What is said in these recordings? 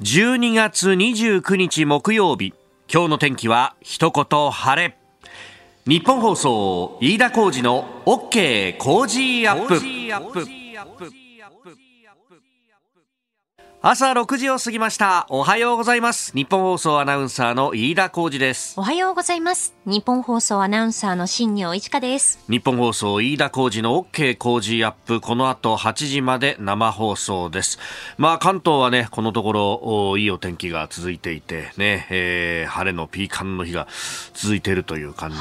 12月29日木曜日。今日の天気は一言晴れ。日本放送飯田浩二の OK 工事アップ。朝6時を過ぎました。おはようございます。日本放送アナウンサーの飯田浩二です。おはようございます。日本放送アナウンサーの新業一華です。日本放送飯田浩二の OK 工事アップ。この後8時まで生放送です。まあ関東はねこのところいいお天気が続いていてね、えー、晴れのピーカンの日が続いているという感じ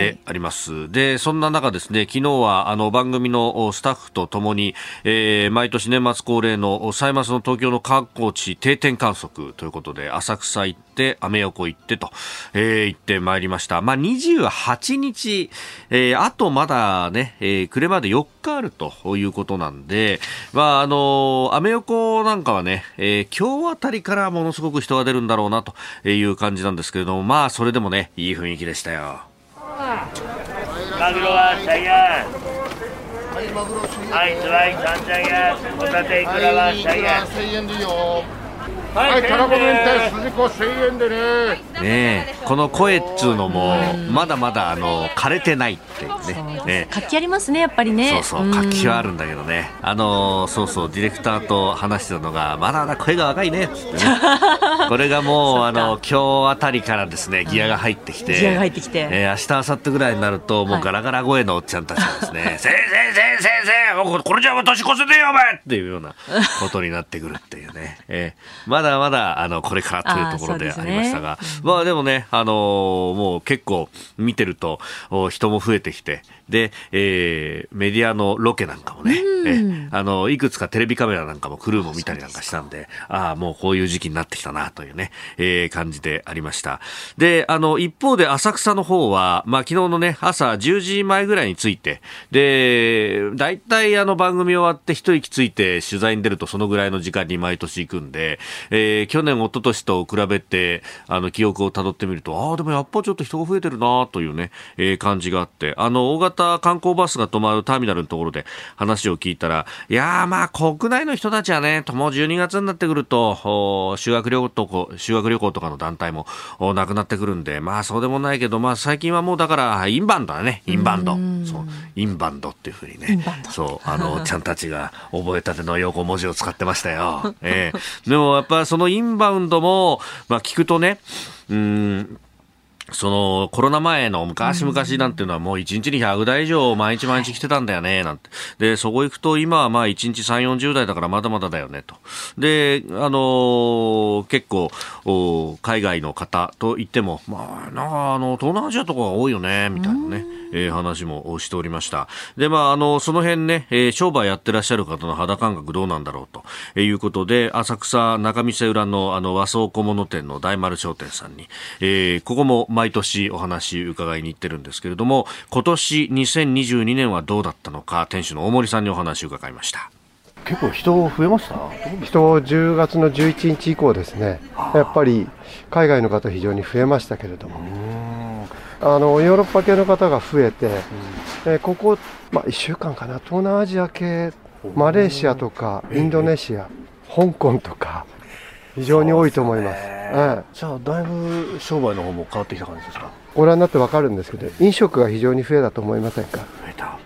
であります。でそんな中ですね昨日はあの番組のスタッフとともに、えー、毎年年末恒例のサイマスの東京の観光地定点観測ということで浅草行ってアメ横行ってと、えー、行ってまいりました。まあ、28日、えー、あとまだね、えー、暮れまで4日あるということなんで、まあ、あのアメ横なんかはね、えー、今日あたりからものすごく人が出るんだろうなという感じなんですけれども、まあ、それでもね、いい雰囲気でしたよ。マグロははい、マグロはい、ズワイ3000円。ホタテイクラは1000円。円でいいよ。はい、たらこ明太筋子1000円でね。ねこの声っつうのも、まだまだあの枯れてないっていうね。ね活気ありますね、やっぱりね。そうそう、活気はあるんだけどね。あのそうそう、ディレクターと話してたのが、まだまだ声が若いね。ね これがもう、あの今日あたりからですね、ギアが入ってきて。ギアが入ってきて。えー、明日、明後日ぐらいになると、もうガラガラ声のおっちゃんたちがですね、先生、先生、先生、これじゃ年越せねえよ、お前っていうようなことになってくるっていうね。えー、まだまだ、あの、これからというところでありましたが、ね。うん、まあでもね、あのー、もう結構見てると、人も増えてきて、で、えー、メディアのロケなんかもね、えあの、いくつかテレビカメラなんかもクルーも見たりなんかしたんで、ああ、もうこういう時期になってきたなというね、えー、感じでありました。で、あの、一方で浅草の方は、まあ昨日のね、朝10時前ぐらいに着いて、で、大体あの番組終わって一息ついて取材に出るとそのぐらいの時間に毎年行くんで、えー、去年、一昨年と比べて、あの、記憶をたどってみると、ああ、でもやっぱちょっと人が増えてるなというね、えー、感じがあって、あの、大型た観光バスが止まるターミナルのところで話を聞いたら、いやーまあ国内の人たちはね、もう12月になってくると、修学旅行とか、修学旅行とかの団体もなくなってくるんで、まあそうでもないけど、まあ最近はもうだから、インバウンドだね、インバウンド。そう、インバウンドっていうふうにね、そう、あの、ちゃんたちが覚えたての横文字を使ってましたよ。ええー、でもやっぱそのインバウンドも、まあ聞くとね、うん、そのコロナ前の昔々なんていうのはもう1日に100台以上毎日毎日来てたんだよね、なんて。で、そこ行くと今はまあ1日3、40台だからまだまだだよね、と。で、あのー、結構、海外の方といっても、まあ、なんかあの、東南アジアとかが多いよね、みたいなね。えー、話もしておりました。で、まあ、あの、その辺ね、えー、商売やってらっしゃる方の肌感覚どうなんだろうということで、浅草中見世裏のあの和装小物店の大丸商店さんに、えー、ここも毎年お話伺いに行ってるんですけれども、今年2022年はどうだったのか、店主の大森さんにお話を伺いました。結構人増えました？人10月の11日以降ですね、やっぱり海外の方非常に増えましたけれども。あのヨーロッパ系の方が増えて、うん、えここ、まあ、1週間かな、東南アジア系、マレーシアとかインドネシア、香港とか、非常に多いと思います。ええ、じゃあ、だいぶ商売の方も変わってきた感じですか？ご覧になって分かるんですけど、飲食が非常に増えたと思いませんか？増えた。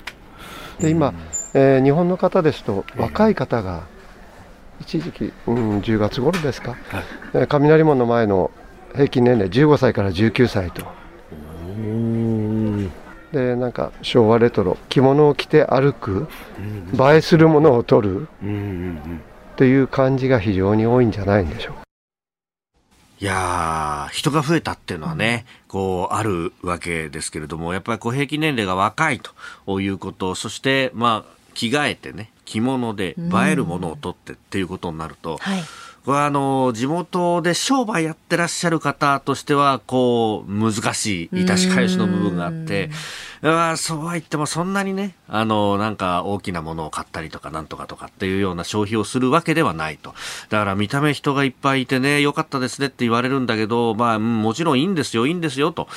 で今、えー、日本の方ですと、若い方が、一時期、うん、10月頃ですか、はい、雷門の前の平均年齢15歳から19歳と。でなんか昭和レトロ着物を着て歩く、映えするものを撮る、っていう感じが非常に多いんじゃないんでしょういや人が増えたっていうのはね、こう、あるわけですけれども、やっぱりこう平均年齢が若いということ、そして、まあ、着替えてね、着物で映えるものを取ってっていうことになると、はいこれはあの地元で商売やってらっしゃる方としてはこう難しい致し返しの部分があってあ、そうは言ってもそんなにね、あの、なんか大きなものを買ったりとかなんとかとかっていうような消費をするわけではないと。だから見た目人がいっぱいいてね、良かったですねって言われるんだけど、まあ、もちろんいいんですよ、いいんですよと、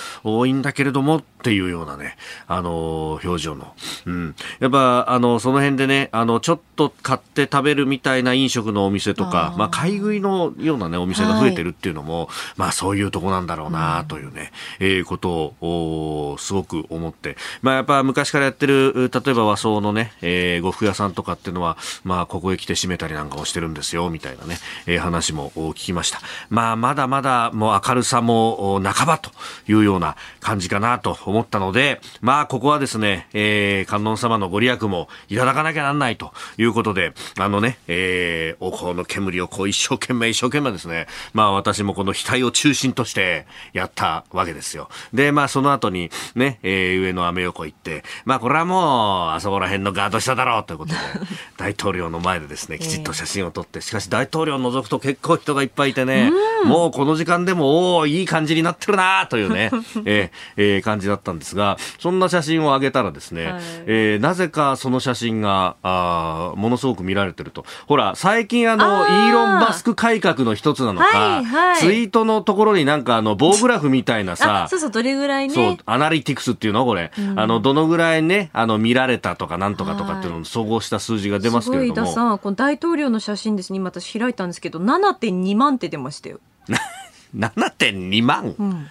いいんだけれどもっていうようなね、あの、表情の。うん。やっぱ、あの、その辺でね、あの、ちょっと買って食べるみたいな飲食のお店とか、あまあ、買い食いのようなね、お店が増えてるっていうのも、はい、まあ、そういうとこなんだろうな、というね、うん、えー、ことを、すごく思って、まあ、やっぱ昔からやってる、例えば和装のね、えー、呉服屋さんとかっていうのは、まあ、ここへ来て閉めたりなんかをしてるんですよ、みたいなね、えー、話も聞きました。まあ、まだまだ、もう明るさも半ばというような感じかなと思ったので、まあ、ここはですね、えー、観音様のご利益もいただかなきゃなんないということで、あのね、えー、お香の煙をこう一生懸命一生懸命ですね、まあ、私もこの額を中心としてやったわけですよ。で、まあ、その後にね、えー、上のアメ横行って、まあこれはもう、あそこら辺のガード下だろうということで、大統領の前でですね、きちっと写真を撮って、しかし大統領を除くと結構人がいっぱいいてね、もうこの時間でも、おおいい感じになってるなというね、えー、えー、感じだったんですが、そんな写真を上げたらですね、はい、えー、なぜかその写真が、あものすごく見られてると。ほら、最近あの、イーロン・バスク改革の一つなのか、はいはい、ツイートのところになんかあの、棒グラフみたいなさ、そうそう、どれぐらいね。そう、アナリティクスっていうのこれ、うん、あの、どのぐらいね、あの、見られたとかなんとかとかっていうのを総合した数字が出ますけれども。すごい、さん、この大統領の写真ですね、今私開いたんですけど、7.2万って出ましたよ。7.2万、うん。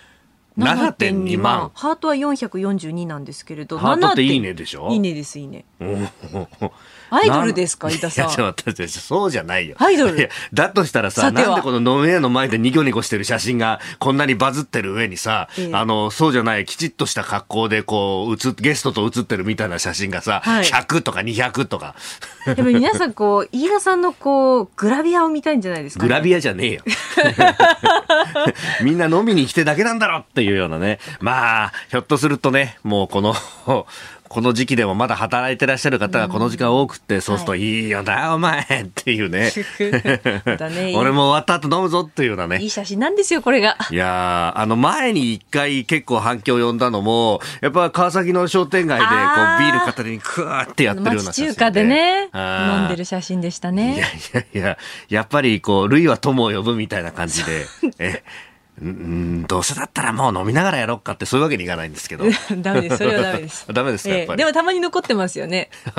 7.2万。ハートは442なんですけれど、ハートっていいねでしょ？いいねです、いいね。アイドルですか、伊田さん。いや、ちょそうじゃないよ。アイドルだとしたらさ、なんでこの飲み屋の前でニコニコしてる写真がこんなにバズってる上にさ、えー、あの、そうじゃない、きちっとした格好でこう、写ゲストと写ってるみたいな写真がさ、はい、100とか200とか。でも皆さんこう、飯田さんのこう、グラビアを見たいんじゃないですか、ね、グラビアじゃねえよ。みんな飲みに来てだけなんだろっていうようなね。まあ、ひょっとするとね、もうこのこの時期でもまだ働いてらっしゃる方がこの時間多くて、そうするとい。いよな、お前っていうね。ね。俺も終わった後飲むぞっていうようなね。いい写真なんですよ、これが。いやあの前に一回結構反響を呼んだのも、やっぱ川崎の商店街でこうビール片手にクワーってやってるような写真、中華でね、飲んでる写真でしたね。いやいやいや、やっぱりこう、類は友を呼ぶみたいな感じで、えうん、どうせだったらもう飲みながらやろうかってそういうわけにいかないんですけど。ダメです。それはダメです。ダメですか、えー、でもたまに残ってますよね。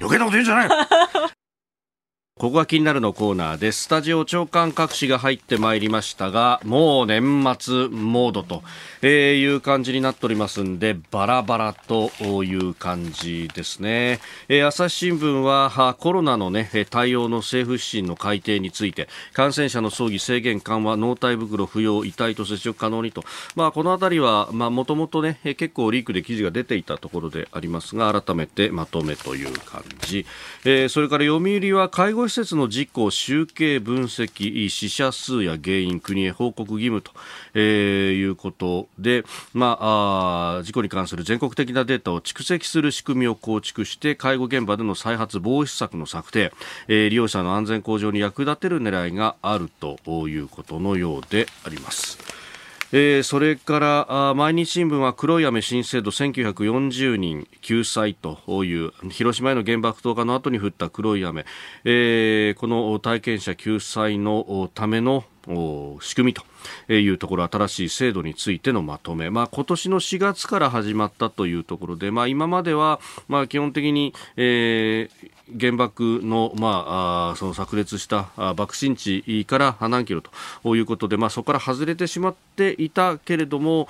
余計なこと言うんじゃないここが気になるのコーナーです。スタジオ長官各紙が入ってまいりましたが、もう年末モードという感じになっておりますんで、バラバラという感じですね。朝日新聞はコロナのね、対応の政府指針の改定について、感染者の葬儀制限緩和、納体袋不要、遺体と接触可能にと。まあ、このあたりは、まあ、もともとね、結構リークで記事が出ていたところでありますが、改めてまとめという感じ。えー、それから読売は介護護施設の事故集計分析死者数や原因国へ報告義務と、えー、いうことで、まあ、あ事故に関する全国的なデータを蓄積する仕組みを構築して介護現場での再発防止策の策定、えー、利用者の安全向上に役立てる狙いがあるということのようであります。えー、それから毎日新聞は黒い雨新制度1940人救済という広島への原爆投下の後に降った黒い雨、えー、この体験者救済のための仕組みというところ新しい制度についてのまとめ、まあ、今年の4月から始まったというところで、まあ、今までは、まあ、基本的に、えー、原爆の,、まあ、その炸裂した爆心地から何キロということで、まあ、そこから外れてしまっていたけれども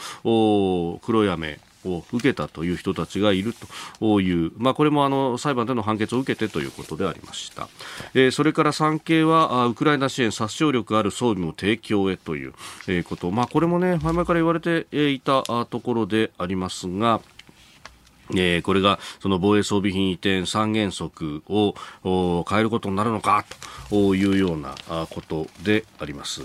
黒い雨を受けたという人たちがいるという、まあ、これもあの裁判での判決を受けてということでありました、えー、それから産経はウクライナ支援殺傷力ある装備も提供へということ、まあ、これもね前々から言われていたところでありますがえー、これがその防衛装備品移転三原則を変えることになるのかというようなことであります。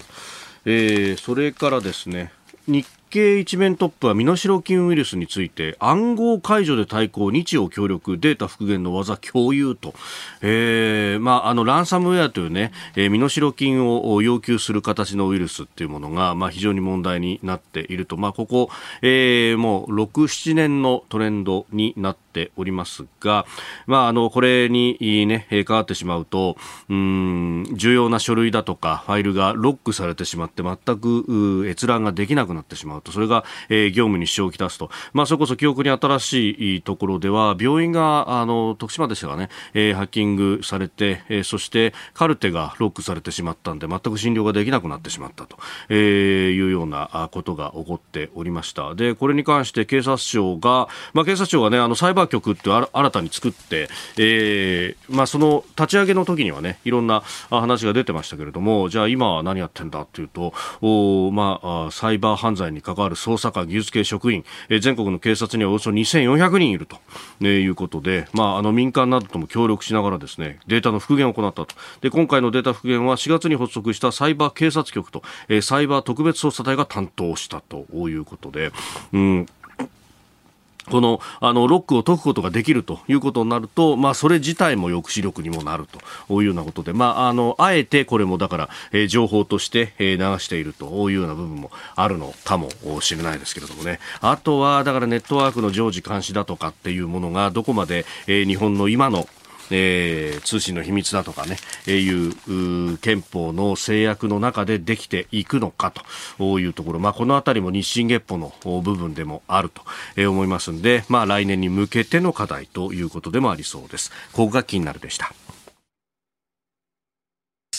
えー、それからですね日経一面トップは身代金ウイルスについて暗号解除で対抗日曜協力データ復元の技共有と、えーまあ、あのランサムウェアというね、えー、身代金を要求する形のウイルスっていうものが、まあ、非常に問題になっていると、まあ、ここ、えー、もう6、7年のトレンドになっておりますが、まあ、あのこれに、ね、関わってしまうとうん重要な書類だとかファイルがロックされてしまって全く閲覧ができなくなってしまう。とそれが、えー、業務に支障をきたすと、まあ、それこそ記憶に新しいところでは病院があの徳島でしたがね、えー、ハッキングされて、えー、そしてカルテがロックされてしまったんで全く診療ができなくなってしまったと、えー、いうようなことが起こっておりました。でこれに関して警察庁が、まあ、警察庁がねあのサイバー局って新たに作って、えーまあ、その立ち上げの時にはねいろんな話が出てましたけれどもじゃあ今は何やってんだっていうとお、まあ、サイバー犯罪に関わる捜査官技術系職員、えー、全国の警察にはおよそ2400人いると、えいうことで、まあ、あの民間などとも協力しながらですねデータの復元を行ったと。で今回のデータ復元は4月に発足したサイバー警察局と、えー、サイバー特別捜査隊が担当したということで、うん。このあのロックを解くことができるということになると、まあ、それ自体も抑止力にもなるというようなことで、まあ、あのあえてこれもだから、えー、情報として、えー、流しているというような部分もあるのかもしれないですけれどもね。あとはだからネットワークの常時監視だとかっていうものがどこまで、えー、日本の今のえー、通信の秘密だとかね、えー、いう憲法の制約の中でできていくのかというところ、まあ、この辺りも日進月歩の部分でもあると、え、思いますので、まあ、来年に向けての課題ということでもありそうです。ここが気になるでした。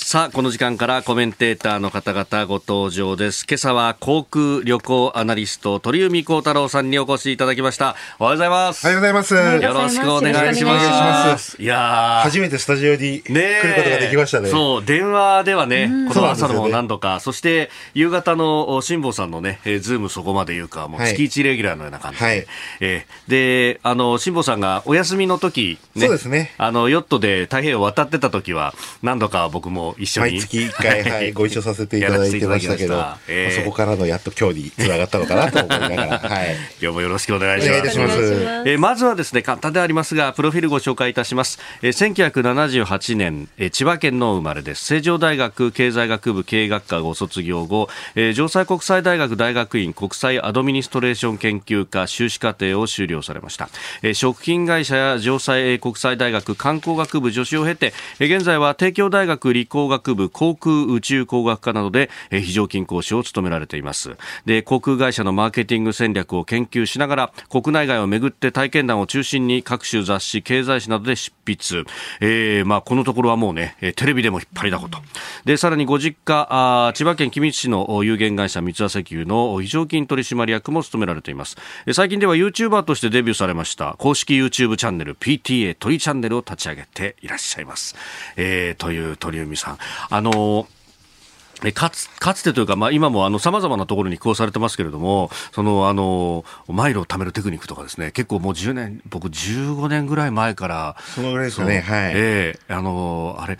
さあ、この時間からコメンテーターの方々ご登場です。今朝は航空旅行アナリスト、鳥海幸太郎さんにお越しいただきました。おはようございます。おはようございます。よろしくお願いします。いや初めてスタジオに来ることができましたね。そう、電話ではね、この朝のも何度か、そして夕方の辛坊さんのね、えー、ズームそこまで言うか、もう月1レギュラーのような感じで。はい、えー、で、あの、辛坊さんがお休みの時、ね、そうですね。あの、ヨットで太平洋渡ってた時は、何度か僕も一緒に。毎月1回、はい、ご一緒させていただいてましたけど、えー、そこからのやっと今日につながったのかなと思いながら、はい、今日もよろしくお願いします。ますえー、まずはですね、簡単でありますが、プロフィールご紹介いたします。えー、1978年、えー、千葉県の生まれです。成城大学経済学部経営学科ご卒業後、えー、城西国際大学大学院国際アドミニストレーション研究科修士課程を修了されました。えー、食品会社や城西国際大学観光学部助手を経て、えー、現在は帝京大学理工工学部航空宇宙工学科などで非常勤講師を務められています。で航空会社のマーケティング戦略を研究しながら国内外をめぐって体験談を中心に各種雑誌経済誌などで執筆、えーまあ、このところはもうねテレビでも引っ張りだこと。でさらにご実家あ千葉県君津市の有限会社三ツ矢石油の非常勤取締役も務められています。最近では YouTuber としてデビューされました公式 YouTube チャンネル PTA 鳥チャンネルを立ち上げていらっしゃいます、えー、という鳥海さん。あのーかつかつてというか、まあ、今もさまざまなところに寄稿されてますけれどもそのあのマイルを貯めるテクニックとかですね結構もう10年僕15年ぐらい前からそのぐらいですねはい、えー、あのあれ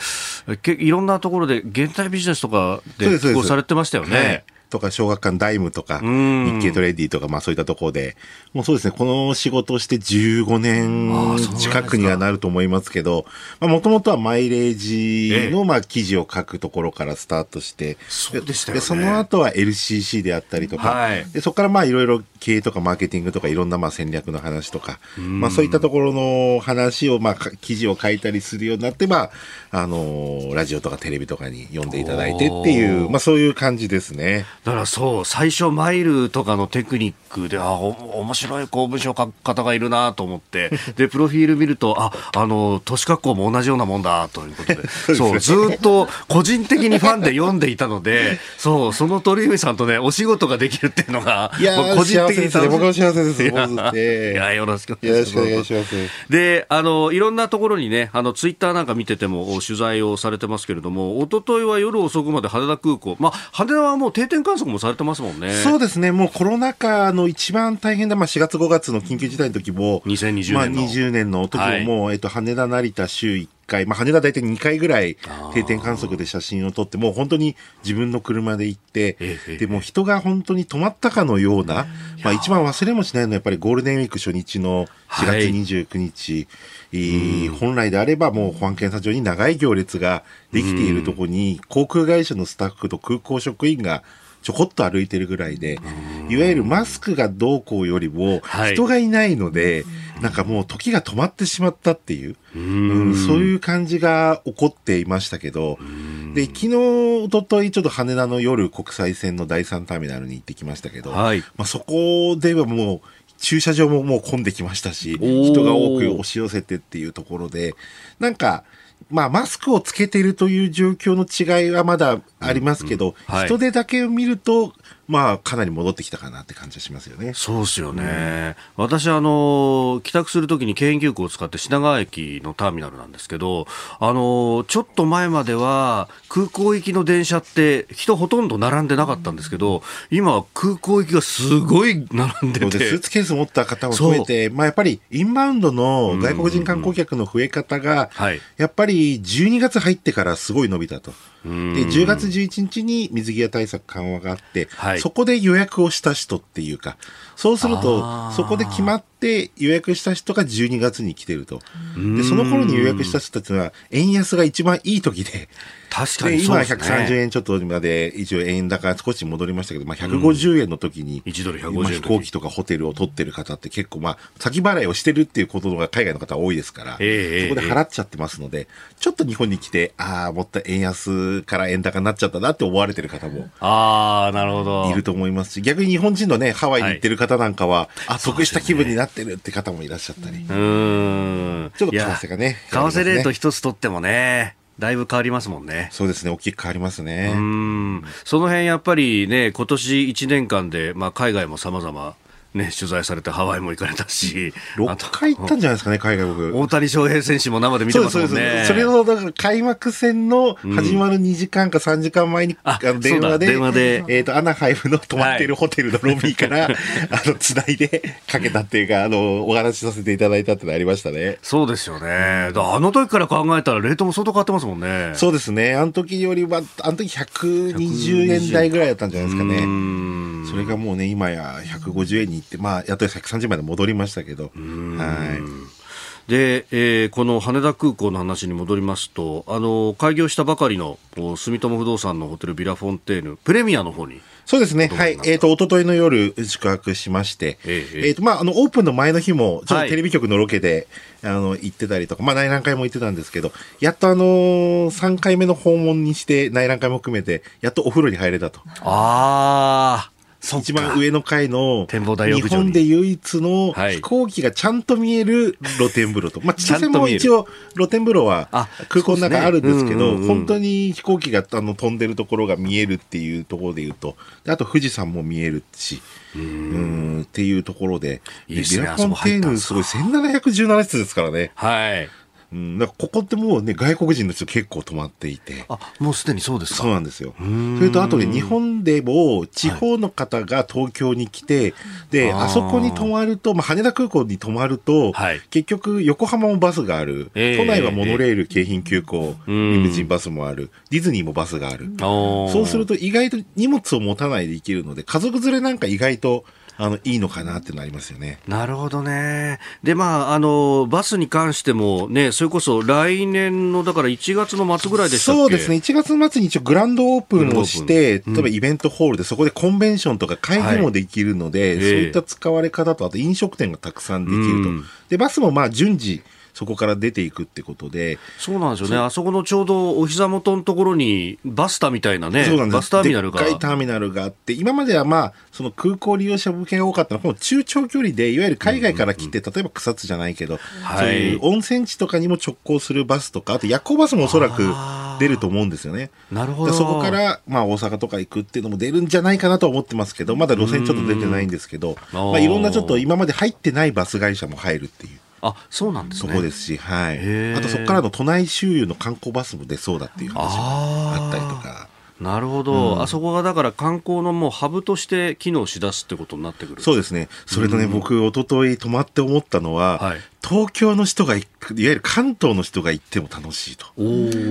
けいろんなところで現代ビジネスとかで寄稿されてましたよね。とか、小学館ダイムとか、日経トレーディとか、まあそういったところで、もうそうですね、この仕事をして15年近くにはなると思いますけど、まあもともとはマイレージの、まあ記事を書くところからスタートして、そうでしたよね。で、その後は LCC であったりとか、はい、でそこからまあいろいろ経営とかマーケティングとかいろんなまあ戦略の話とか、まあそういったところの話を、まあ記事を書いたりするようになって、まあ、あのー、ラジオとかテレビとかに読んでいただいてっていう、まあそういう感じですね。だからそう、最初マイルとかのテクニックで、あ、お面白い公文書書く方がいるなと思って、で、プロフィール見ると、あ、あの、都市格好も同じようなもんだということで、そう、ずっと個人的にファンで読んでいたので、そう、その鳥海さんとね、お仕事ができるっていうのが、いや個人的に僕も幸せです。いや。よろしくお願いします。で、あの、いろんなところにね、あの、ツイッターなんか見てても取材をされてますけれども、一昨日は夜遅くまで羽田空港、まあ、羽田はもう定点観測もされてますもんね。そうですね。もうコロナ禍の一番大変な、まあ4月5月の緊急事態の時も、2020まあ年の。20年の時ももう、えっと、羽田成田週1回、まあ羽田大体2回ぐらい定点観測で写真を撮って、もう本当に自分の車で行ってええ、で、もう人が本当に止まったかのような、まあ一番忘れもしないのはやっぱりゴールデンウィーク初日の4月はい。29日、えー本来であればもう保安検査場に長い行列ができているところに、航空会社のスタッフと空港職員がちょこっと歩いてるぐらいで、いわゆるマスクがどうこうよりもはい。人がいないので、なんかもう時が止まってしまったっていう、うんそういう感じが起こっていましたけど、で、昨日、一昨日ちょっと羽田の夜国際線の第3ターミナルに行ってきましたけど、はい。まあ、そこではもう、駐車場ももう混んできましたし、人が多く押し寄せてっていうところで、なんか、まあ、マスクをつけているという状況の違いはまだありますけど、はい。人手だけを見ると、まあ、かなり戻ってきたかなって感じはしますよね。そうですよね。私、あの、帰宅するときに京浜急行を使って品川駅のターミナルなんですけど、あの、ちょっと前までは空港行きの電車って人ほとんど並んでなかったんですけど、今空港行きがすごい並んでそうでスーて。ツケース持った方も増えて、まあやっぱりインバウンドの外国人観光客の増え方がはい、やっぱり12月入ってからすごい伸びたと。で、10月11日に水際対策緩和があって、はい。そこで予約をした人っていうか、そうするとそこで決まって予約した人が12月に来てると。で、その頃に予約した人たちは、円安が一番いい時で、確かにね。130円ちょっとまで、一応円高少し戻りましたけど、まあ、150円の時に、1ドル150円の時今飛行機とかホテルを取ってる方って結構まあ、先払いをしてるっていうことが海外の方多いですから、ええそこで払っちゃってますので、ちょっと日本に来て、ああ、もったい円安から円高になっちゃったなって思われてる方もああ、なるほど。いると思いますし、逆に日本人のね、ハワイに行ってる方なんかは、あ、そう得した気分になってるって方もいらっしゃったり。うーん。ちょっと為替がね為替レート一つ取ってもね、だいぶ変わりますもんね。そうですね、大きく変わりますね。うんその辺やっぱりね、今年1年間で、まあ、海外も様々ね、取材されてハワイも行かれたし、あと6回行ったんじゃないですかね、海外僕。大谷翔平選手も生で見てますもんね。それの、だから開幕戦の始まる2時間か3時間前に、ああの電話で、電話でえっ、と、アナハイムの泊まっているホテルのロビーから、あの、つないでかけたっていうか、あの、お話しさせていただいたってのありましたね。そうですよね。だあの時から考えたらレートも相当変わってますもんね。そうですね。あの時よりは、あの時120円台ぐらいだったんじゃないですかうね。んそれがもうね、今や150円に行って、まあ、やっと130まで戻りましたけど、はい。で、えーこの羽田空港の話に戻りますと、あの、開業したばかりのお住友不動産のホテルビラフォンテーヌ、プレミアの方に、そうですね。はい。えっ、と、一昨日の夜、宿泊しまして、えええっ、と、まあ、あの、オープンの前の日も、ちょっはい。とテレビ局のロケで、あの、行ってたりとか、まあ、内覧会も行ってたんですけど、やっとあのー、3回目の訪問にして、内覧会も含めて、やっとお風呂に入れたと。ああ、一番上の階の、展望台浴日本で唯一のはい。飛行機がちゃんと見える露天風呂と。まあ、千歳も一応露天風呂はあ空港の中あるんですけど、ね。うんうんうん。本当に飛行機があの飛んでるところが見えるっていうところで言うと、であと富士山も見えるし、うん、っていうところで、いいっすね。ビラフォンテーヌすごい1717室ですからね。はい。うん、だからここってもうね、外国人の人結構泊まっていて。あ、もうすでにそうですか？そうなんですよ。それとあとね、日本でも地方の方が東京に来て、で、あーあそこに泊まると、まあ、羽田空港に泊まると、はい結局横浜もバスがある、ええ都内はモノレール、京浜急行、うんリムジンバスもある、ディズニーもバスがある。そうすると意外と荷物を持たないで行けるので、家族連れなんか意外と、あの、いいのかなってなりますよね。なるほどね。で、まあ、あの、バスに関してもね、それこそ来年の、だから1月の末ぐらいでしたっけ？そうですね。。1月末に一応グランドオープンをして、例えばイベントホールでそこでコンベンションとか会議もできるので、はいそういった使われ方と、あと飲食店がたくさんできると。うんで、バスもまあ順次、そこから出ていくってことで、そうなんですよね。あそこのちょうどお膝元のところに、バスタみたいなね、そうなんです。バスターミナルが。でっかいターミナルがあって、今まではまあ、その空港利用者向けが多かったのは、この中長距離で、いわゆる海外から来て、例えば草津じゃないけど、はい。そういう温泉地とかにも直行するバスとか、あと夜行バスもおそらく出ると思うんですよね。なるほど。でそこから、まあ、大阪とか行くっていうのも出るんじゃないかなとは思ってますけど、まだ路線ちょっと出てないんですけど、うん。まあ、いろんなちょっと今まで入ってないバス会社も入るっていうあ、そうなんですとね。こですし、はい。あとそこからの都内周遊の観光バスも出そうだっていう話もあったりとか。なるほど、うん、あそこがだから観光のもうハブとして機能しだすってことになってくるそうですね、それとね、うん、僕、一昨日泊まって思ったのは、はい、東京の人がいわゆる関東の人が行っても楽しいと。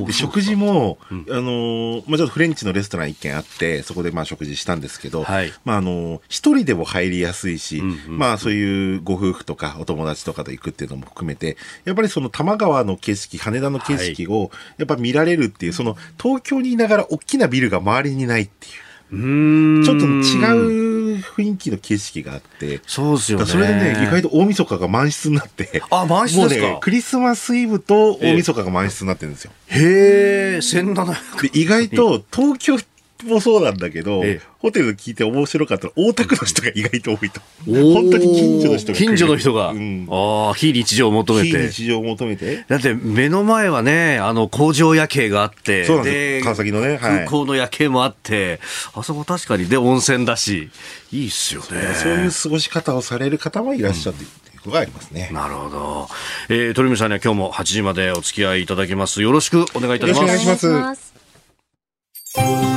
で食事も、うん、あのまあ、ちょっとフレンチのレストラン一軒あって、そこでまあ食事したんですけど、はい、まあ、あの一人でも入りやすいし、うんうん、まあ、そういうご夫婦とかお友達とかと行くっていうのも含めて、やっぱりその多摩川の景色、羽田の景色をやっぱ見られるっていう、はい、その東京にいながら大きなビルが周りにないっていう。うんちょっと違う雰囲気の景色があって、そうですよね。それでね、意外と大晦日が満室になって、あ、満室ですか？もうね、クリスマスイブと大晦日が満室になってるんですよ。へえ、1700。意外と東京もそうなんだけど、ええ、ホテル聞いて面白かったら大田区の人が意外と多いと。本当に近所の人が。近所の人が。うん、ああ、非日常を求めて。非日常を求めて。だって目の前はね、あの工場夜景があって、そうなんです川崎のね、はい、空港の夜景もあって、あそこ確かにで温泉だし、いいっすよね。そういう過ごし方をされる方もいらっしゃって、うんがありますね。なるほど。えー、鳥海さんには今日も8時までお付き合いいただきます。よろしくお願いいたします。よろしくお願いします。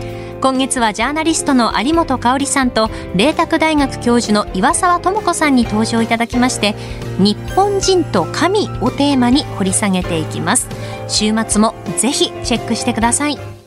今月はジャーナリストの有本香さんと麗澤大学教授の岩沢智子さんに登場いただきまして日本人と神をテーマに掘り下げていきます。週末もぜひチェックしてください。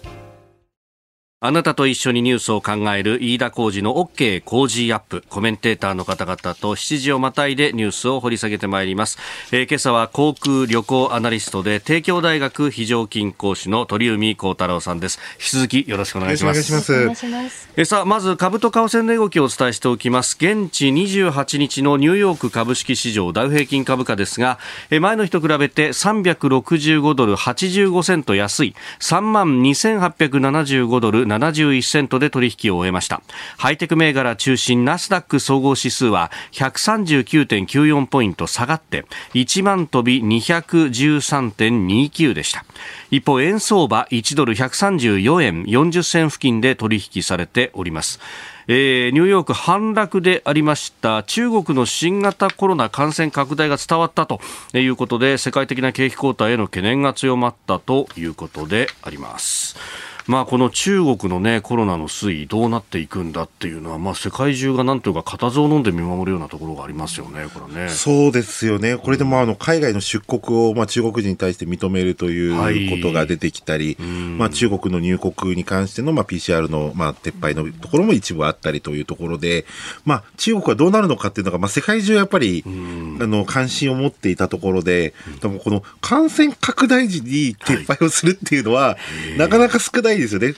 あなたと一緒にニュースを考える飯田浩二の OK 工事アップ。コメンテーターの方々と7時をまたいでニュースを掘り下げてまいります。えー、今朝は航空旅行アナリストで帝京大学非常勤講師の鳥海幸太郎さんです。引き続きよろしくお願いします。お願いします。えさあ、まず株と為替の動きをお伝えしておきます。現地28日のニューヨーク株式市場ダウ平均株価ですが、え前の日と比べて365ドル85セント安い3万2875ドル71セントで取引を終えました。ハイテク銘柄中心ナスダック総合指数は139.94ポイント下がって1万飛び213.29でした。一方円相場1ドル134円40銭付近で取引されております。えー、ニューヨーク反落でありました。中国の新型コロナ感染拡大が伝わったということで世界的な景気後退への懸念が強まったということであります。まあ、この中国の、ね、コロナの推移、どうなっていくんだっていうのは、まあ、世界中がなんというか、固唾を飲んで見守るようなところがありますよね、これね。そうですよね、これでもあの海外の出国を、まあ、中国人に対して認めるということが出てきたり、はい、まあ、中国の入国に関しての、まあ、PCR の、まあ、撤廃のところも一部あったりというところで、まあ、中国はどうなるのかっていうのが、まあ、世界中やっぱり、あの関心を持っていたところで、でもこの感染拡大時に撤廃をするっていうのは、はい、なかなか少ないですよね。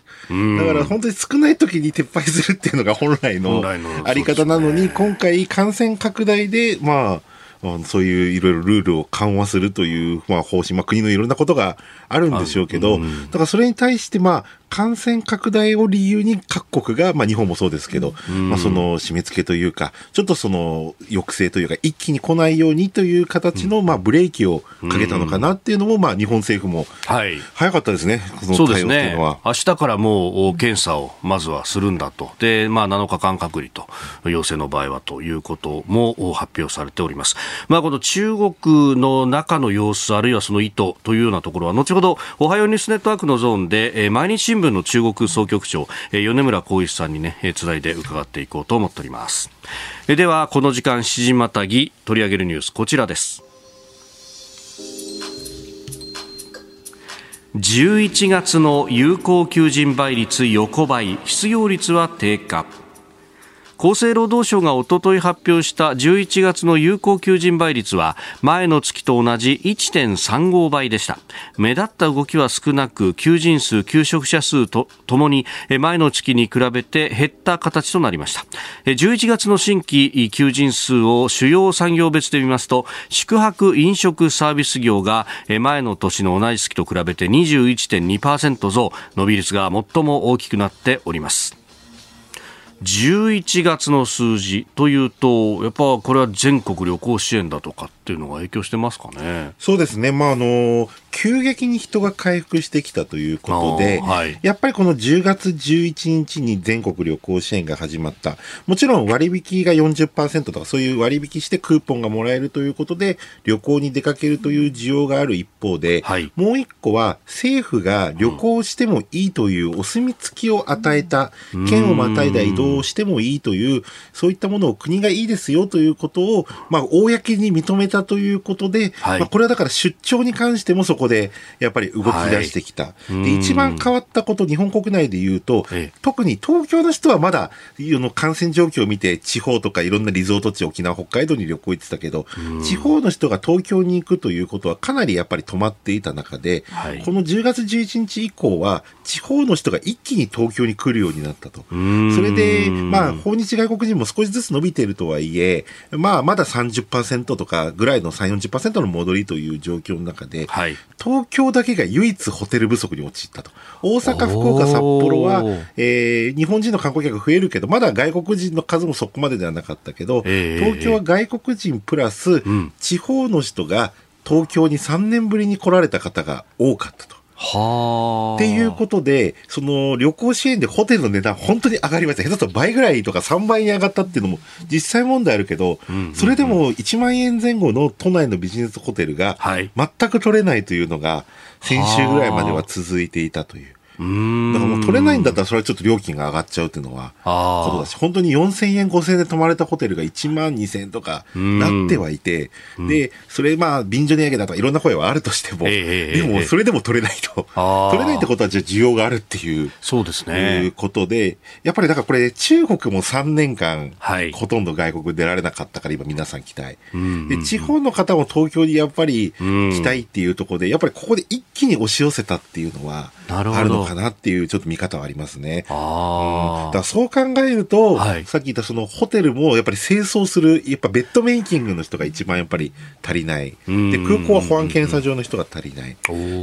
だから本当に少ない時に撤廃するっていうのが本来のあり方なのに、今回感染拡大で、まあ、そういういろいろルールを緩和するという、まあ、方針、まあ、国のいろんなことがあるんでしょうけど、だからそれに対して、まあ、感染拡大を理由に各国が、まあ、日本もそうですけど、まあ、その締め付けというか、ちょっとその抑制というか、一気に来ないようにという形の、まあ、ブレーキをかけたのかなっていうのも、まあ、日本政府も、早かったですね、その対応っていうのは。ね、明日からもう検査をまずはするんだと。で、まあ、7日間隔離と、陽性の場合はということも発表されております。まあ、この中国の中の様子、あるいはその意図というようなところは、後ほど、おはようニュースネットワークのゾーンで、えー、毎日新聞の中国総局長、えー、米村光一さんにね、えー、つないで伺っていこうと思っております。えー、では、この時間、7時またぎ取り上げるニュース、こちらです。11月の有効求人倍率横ばい、失業率は低下。厚生労働省がおととい発表した11月の有効求人倍率は前の月と同じ1.35倍でした。目立った動きは少なく求人数求職者数とともに前の月に比べて減った形となりました。11月の新規求人数を主要産業別で見ますと宿泊飲食サービス業が前の年の同じ月と比べて21.2%増伸び率が最も大きくなっております。11月の数字というと、やっぱこれは全国旅行支援だとかっていうのが影響してますかね？そうですね。まあ、あの、急激に人が回復してきたということで、はい、やっぱりこの10月11日に全国旅行支援が始まった。もちろん割引が40%とかそういう割引してクーポンがもらえるということで旅行に出かけるという需要がある一方で、はい、もう一個は政府が旅行してもいいというお墨付きを与えた、県をまたいだ移動をしてもいいという、そういったものを国がいいですよということを、まあ、公に認めたということで、はい、まあ、これはだから出張に関してもそここでやっぱり動き出してきた。はい、で一番変わったこと、日本国内で言うと、特に東京の人はまだの感染状況を見て、地方とかいろんなリゾート地、沖縄、北海道に旅行行ってたけど、地方の人が東京に行くということはかなりやっぱり止まっていた中で、はい、この10月11日以降は、地方の人が一気に東京に来るようになったと。それで、まあ、訪日外国人も少しずつ伸びているとはいえ、まあ、まだ30%とかぐらいの3、40%の戻りという状況の中で、はい、東京だけが唯一ホテル不足に陥ったと。大阪、福岡、札幌は、えー、日本人の観光客増えるけど、まだ外国人の数もそこまでではなかったけど、えー、東京は外国人プラス、地方の人が東京に3年ぶりに来られた方が多かったと。はっていうことで、その旅行支援でホテルの値段本当に上がりました。下手すると倍ぐらいとか3倍に上がったっていうのも実際問題あるけど、うんうんうん、それでも1万円前後の都内のビジネスホテルが全く取れないというのが先週ぐらいまでは続いていたという。だからもう取れないんだったらそれはちょっと料金が上がっちゃうっていうのはことだし、本当に4000円、5000円で泊まれたホテルが1万2000円とかなってはいて、で、それまあ便所値上げだとかいろんな声はあるとしても、でもそれでも取れないと。取れないってことはじゃあ需要があるっていう。そうですね。いうことで、やっぱりだからこれ中国も3年間、ほとんど外国出られなかったから今皆さん来たい。で、地方の方も東京にやっぱり来たいっていうところで、やっぱりここで一気に押し寄せたっていうのは、あるのかなっていうちょっと見方はありますね。あうん、だそう考えると、はい、さっき言ったそのホテルもやっぱり清掃する、やっぱベッドメイキングの人が一番やっぱり足りない。で、空港は保安検査場の人が足りない。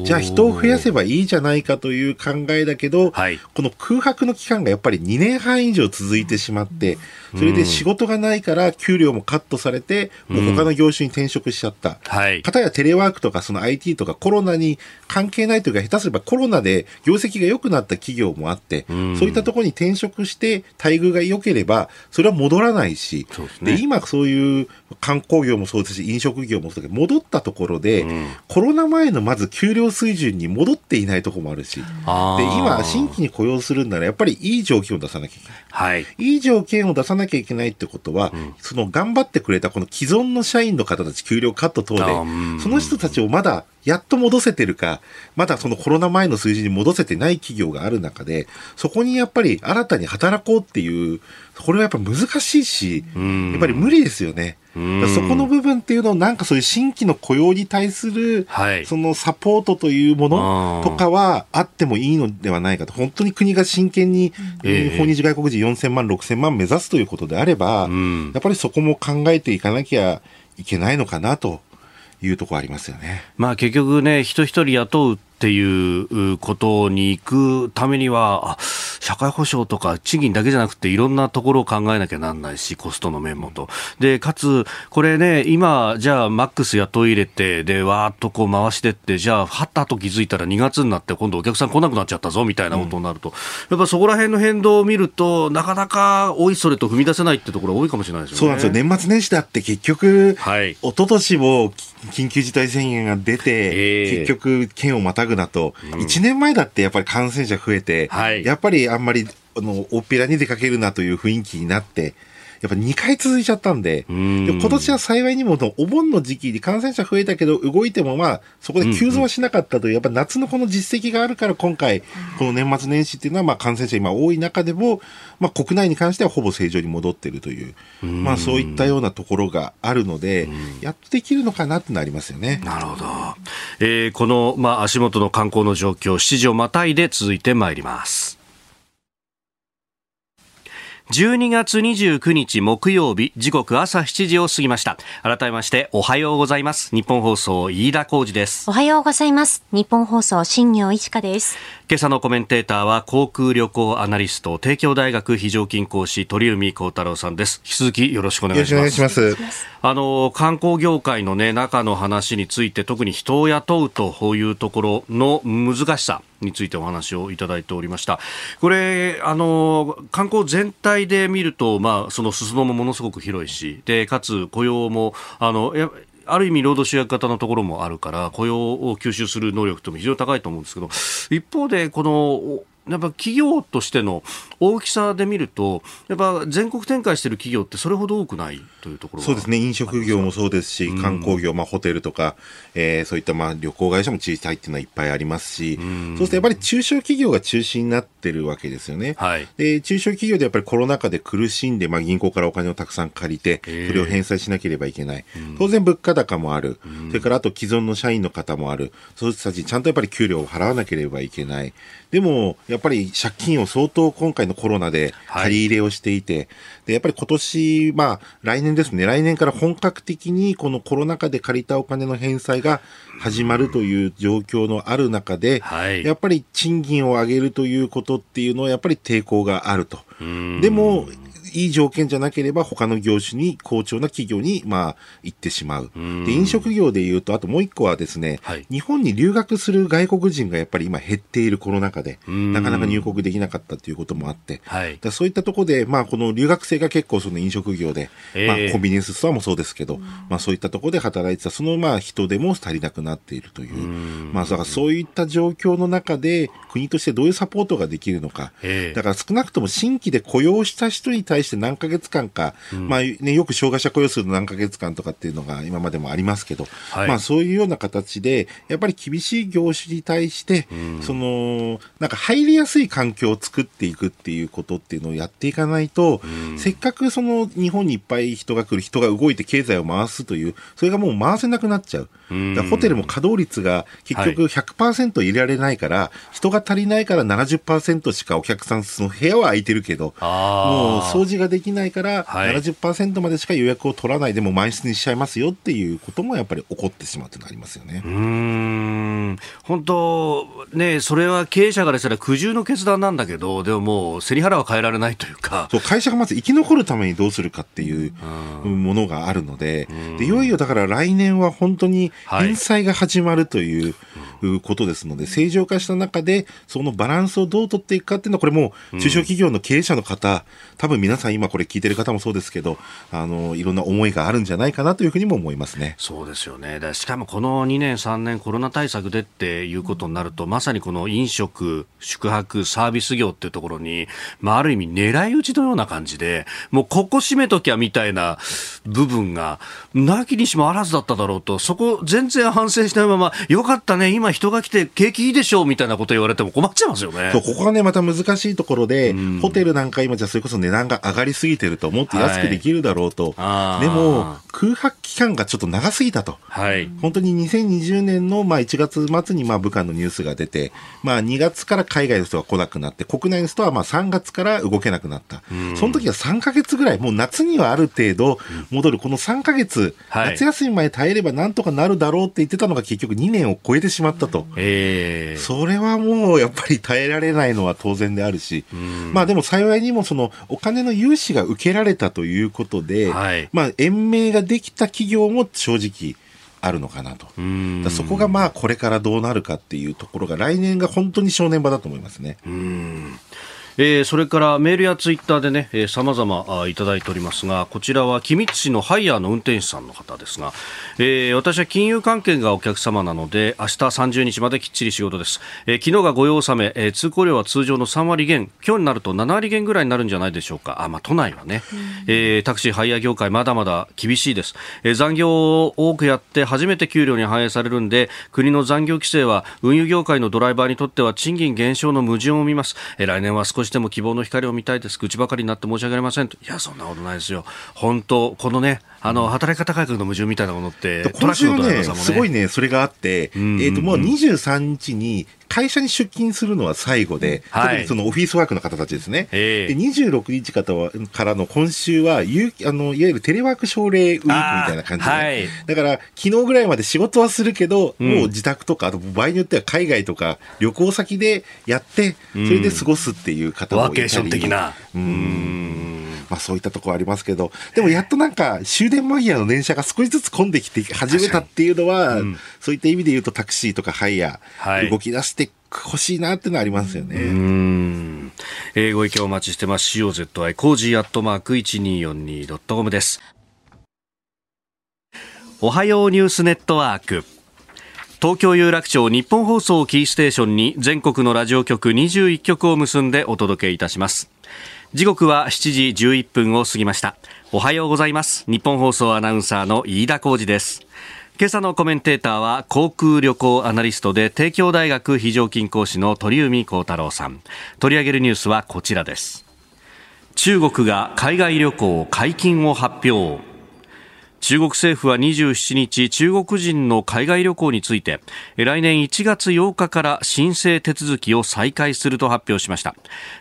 じゃあ人を増やせばいいじゃないかという考えだけど、はい、この空白の期間がやっぱり2年半以上続いてしまって、それで仕事がないから給料もカットされて、もう他の業種に転職しちゃった。はい。かたやテレワークとかその IT とかコロナに関係ないというか、下手すればコロナで業績が良くなった企業もあって、そういったところに転職して待遇が良ければ、それは戻らないし、で、ね、今そういう観光業もそうですし、飲食業もそうだけど、戻ったところで、うん、コロナ前のまず給料水準に戻っていないところもあるし、で、今、新規に雇用するなら、やっぱりいい条件を出さなきゃいけない。はい。いい条件を出さななきゃいけないってことは、うん、その頑張ってくれたこの既存の社員の方たち、給料カット等で、その人たちをまだやっと戻せてるか、まだそのコロナ前の数字に戻せてない企業がある中で、そこにやっぱり新たに働こうっていう、これはやっぱ難しいし、やっぱり無理ですよね。そこの部分っていうのをなんかそういう新規の雇用に対する、そのサポートというものとかはあってもいいのではないかと。本当に国が真剣に、訪日外国人4000万、6000万目指すということであれば、やっぱりそこも考えていかなきゃいけないのかなというところありますよね。まあ結局ね、人一人雇うっていうことに行くためには、社会保障とか賃金だけじゃなくていろんなところを考えなきゃなんないし、コストの面もと。で、かつ、これね、今、じゃあマックス雇い入れて、で、わーっとこう回してって、じゃあ、はったと気づいたら2月になって今度お客さん来なくなっちゃったぞ、みたいなことになると、うん、やっぱそこら辺の変動を見ると、なかなかおいそれと踏み出せないってところ多いかもしれないですよね。そうなんですよ。年末年始だって結局、はい、一昨年も緊急事態宣言が出て、えー、結局、県をまたぐなと、うん、1年前だってやっぱり感染者増えて、はい、やっぱりあんまり、あの、大っぴらに出かけるなという雰囲気になって、やっぱ2回続いちゃったんで、で今年は幸いにもお盆の時期に感染者増えたけど、動いてもまあ、そこで急増はしなかったという、やっぱ夏のこの実績があるから、今回、この年末年始っていうのは、まあ感染者今多い中でも、まあ国内に関してはほぼ正常に戻っているという、まあそういったようなところがあるので、やっとできるのかなってなりますよね。なるほど。えー、この、まあ足元の観光の状況、7時をまたいで続いてまいります。12月29日木曜日時刻朝7時を過ぎました。改めましておはようございます。日本放送飯田浩二です。おはようございます。日本放送新業一華です。今朝のコメンテーターは航空旅行アナリスト帝京大学非常勤講師鳥海高太郎さんです。引き続きよろしくお願いします。あの観光業界のね中の話について特に人を雇うというところの難しさについてお話をいただいておりました。これ、あの、観光全体で見ると、まあ、その裾野もものすごく広いし、で、かつ雇用も、あの、ある意味労働集約型のところもあるから雇用を吸収する能力とも非常に高いと思うんですけど一方でこのやっぱ企業としての大きさで見ると、やっぱ全国展開している企業ってそれほど多くないというところそうですね、飲食業もそうですし、うん、観光業、まあ、ホテルとか、えー、そういったまあ旅行会社も小さいっていうのはいっぱいありますし、うん、そうするとやっぱり中小企業が中心になってるわけですよね。はい、で中小企業でやっぱりコロナ禍で苦しんで、まあ、銀行からお金をたくさん借りて、それを返済しなければいけない。当然物価高もある、それからあと既存の社員の方もある、そういう人たちにちゃんとやっぱり給料を払わなければいけない。でも、やっぱり借金を相当今回のコロナで借り入れをしていて、はい、で、やっぱり今年、まあ、来年ですね、来年から本格的にこのコロナ禍で借りたお金の返済が始まるという状況のある中で、はい、やっぱり賃金を上げるということっていうのはやっぱり抵抗があると。でも、いい条件じゃなければ他の業種に好調な企業にまあ行ってしまう。で飲食業でいうとあともう一個はですね、はい、日本に留学する外国人がやっぱり今減っているコロナ禍でなかなか入国できなかったということもあって、はい、だそういったところでまあこの留学生が結構その飲食業で、えー、まあコンビニエンスストアもそうですけど、まあそういったところで働いてたそのまあ人でも足りなくなっているという、まあだからそういった状況の中で国としてどういうサポートができるのか、えー、だから少なくとも新規で雇用した人に対して何ヶ月間か、うん、まあね、よく障害者雇用する何ヶ月間とかっていうのが今までもありますけど、はい、まあそういうような形で、やっぱり厳しい業種に対して、うん、その、なんか入りやすい環境を作っていくっていうことっていうのをやっていかないと、うん、せっかくその日本にいっぱい人が来る、人が動いて経済を回すという、それがもう回せなくなっちゃう。だホテルも稼働率が結局100%入れられないから、はい、人が足りないから70%しかお客さん、その部屋は空いてるけど、もう掃除ができないから、70%までしか予約を取らないでも満室にしちゃいますよっていうこともやっぱり起こってしまうというのがありますよね。うん。本当、ね、それは経営者からしたら苦渋の決断なんだけど、でももう、背利払は変えられないというか。そう会社がまず生き残るためにどうするかっていうものがあるので、でいよいよだから来年は本当に返済が始まるということですので、正常化した中で、そのバランスをどう取っていくかっていうのは、これも中小企業の経営者の方、多分皆さん今これ聞いてる方もそうですけど、あの、いろんな思いがあるんじゃないかなというふうにも思いますね。そうですよね。しかもこの2年、3年コロナ対策でっていうことになると、まさにこの飲食、宿泊、サービス業っていうところに、まあ、ある意味狙い撃ちのような感じで、もうここ閉めときゃみたいな部分が、なきにしもあらずだっただろうと、そこ全然反省しないまま、よかったね、今人が来て景気いいでしょうみたいなこと言われても困っちゃいますよね。そう、ここがね、また難しいところで、うん、ホテルなんか今じゃそれこそ値段が上がりすぎてると思って安くできるだろうと。はい、でも、空白期間がちょっと長すぎたと。はい。本当に2020年のまあ1月末にまあ部下のニュースが出て、まあ2月から海外の人が来なくなって、国内の人はまあ3月から動けなくなった。うん、その時は3ヶ月ぐらい、もう夏にはある程度戻る、この3ヶ月、はい、夏休み前耐えればなんとかなるだろうって言ってたのが結局2年を超えてしまったと。えー、それはもうやっぱり耐えられないのは当然であるし、まあでも幸いにもそのお金の融資が受けられたということで、はい、まあ延命ができた企業も正直あるのかなと。そこがまあこれからどうなるかっていうところが来年が本当に正念場だと思いますね。うんえー、それからメールやツイッターでね、えー、様々いただいておりますが、こちらは君津市のハイヤーの運転手さんの方ですが、えー、私は金融関係がお客様なので、明日30日まできっちり仕事です。えー、昨日が御用納め、えー、通行料は通常の3割減、今日になると7割減ぐらいになるんじゃないでしょうか。あ、まあ、都内はね、えー、タクシーハイヤー業界まだまだ厳しいです。えー、残業を多くやって初めて給料に反映されるんで、国の残業規制は運輸業界のドライバーにとっては賃金減少の矛盾を見ます。えー、来年は少ししても希望の光を見たいです。愚痴ばかりになって申し訳ありませんと。いや、そんなことないですよ。本当、このね、あの、働き方改革の矛盾みたいなものって、今週はね、すごいね、それがあって、えっ、ー、と、もう23日に、会社に出勤するのは最後で、はい。特にそのオフィスワークの方たちですね。ええ。で26日からはからの今週は、有あの、いわゆるテレワーク奨励ウィークみたいな感じで、はい。だから、昨日ぐらいまで仕事はするけど、うん。もう自宅とか、あと場合によっては海外とか旅行先でやって、それで過ごすっていう方もいたり、ワーケーション的な。うんまあそういったところありますけど、でもやっとなんか終電間際の電車が少しずつ混んできて始めたっていうのは、うんそういった意味で言うとタクシーとかハイヤはいー、動き出してほしいなっていうのはありますよね。うーん。えーご意見お待ちしてます。COZY Cozy アットマーク 1242.com です。おはようニュースネットワーク。東京有楽町日本放送をキーステーションに全国のラジオ局21局を結んでお届けいたします。時刻は7時11分を過ぎました。おはようございます。日本放送アナウンサーの飯田浩二です。今朝のコメンテーターは航空旅行アナリストで帝京大学非常勤講師の鳥海高太郎さん。取り上げるニュースはこちらです。中国が海外旅行解禁を発表。中国政府は27日中国人の海外旅行について来年1月8日から申請手続きを再開すると発表しました。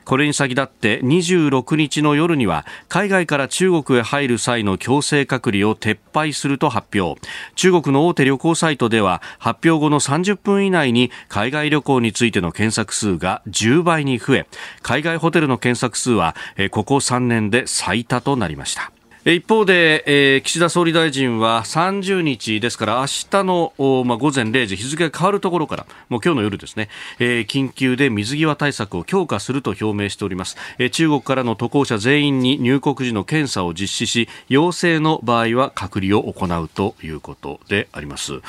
これに先立って26日の夜には海外から中国へ入る際の強制隔離を撤廃すると発表。中国の大手旅行サイトでは発表後の30分以内に海外旅行についての検索数が10倍に増え海外ホテルの検索数はここ3年で最多となりました。一方で、えー岸田総理大臣は30日ですから明日の、まあ、午前0時日付が変わるところからもう今日の夜ですね、えー緊急で水際対策を強化すると表明しております、えー中国からの渡航者全員に入国時の検査を実施し陽性の場合は隔離を行うということであります。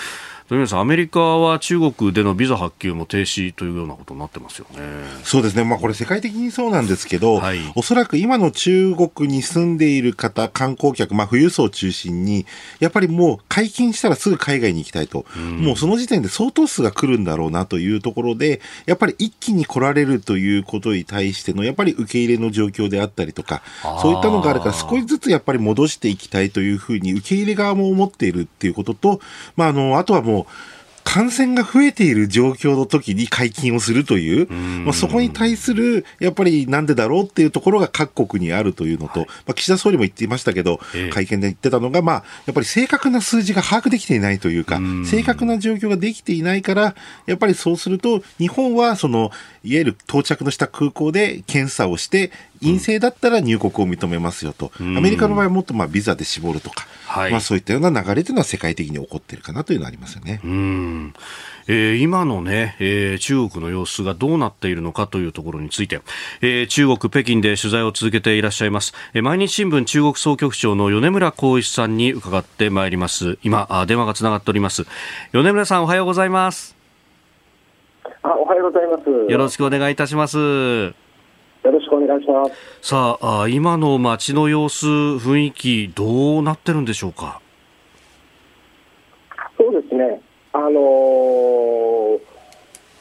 富山さんアメリカは中国でのビザ発給も停止というようなことになってますよねそうですね。まあこれ世界的にそうなんですけど、はいおそらく今の中国に住んでいる方、観光客、まあ富裕層を中心に、やっぱりもう解禁したらすぐ海外に行きたいと。もうその時点で相当数が来るんだろうなというところで、やっぱり一気に来られるということに対しての、やっぱり受け入れの状況であったりとかそういったのがあるから少しずつやっぱり戻していきたいというふうに受け入れ側も思っているっていうことと、まああの、あとはもう、感染が増えている状況の時に解禁をするという、まあ、そこに対する、やっぱりなんでだろうっていうところが各国にあるというのと、まあ、岸田総理も言っていましたけど、ええ。会見で言ってたのが、まあ、やっぱり正確な数字が把握できていないというか、正確な状況ができていないから、やっぱりそうすると、日本はその、いわゆる到着のした空港で検査をして、陰性だったら入国を認めますよと。アメリカの場合はもっとまあビザで絞るとか、はい。まあそういったような流れというのは世界的に起こっているかなというのはありますよね。うん。えー今のね、えー中国の様子がどうなっているのかというところについて、えー中国北京で取材を続けていらっしゃいます、えー毎日新聞中国総局長の米村光一さんに伺ってまいります。今あ電話がつながっております。米村さんおはようございます。あおはようございます。よろしくお願いいたしますよろしくお願いします。さあ今の街の様子雰囲気どうなってるんでしょうかそうですね。あのー、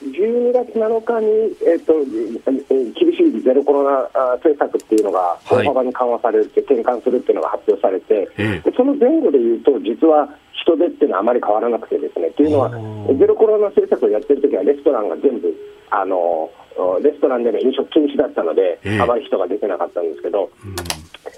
12月7日に、えっとえー厳しいゼロコロナあ政策っていうのがはい。大幅に緩和されるって、転換するっていうのが発表されて、その前後でいうと、実は人手っていうのはあまり変わらなくてですね、というのはゼロコロナ政策をやってるときは、レストランが全部、あのーレストランでの飲食禁止だったので、ええ。あまり人が出てなかったんですけど、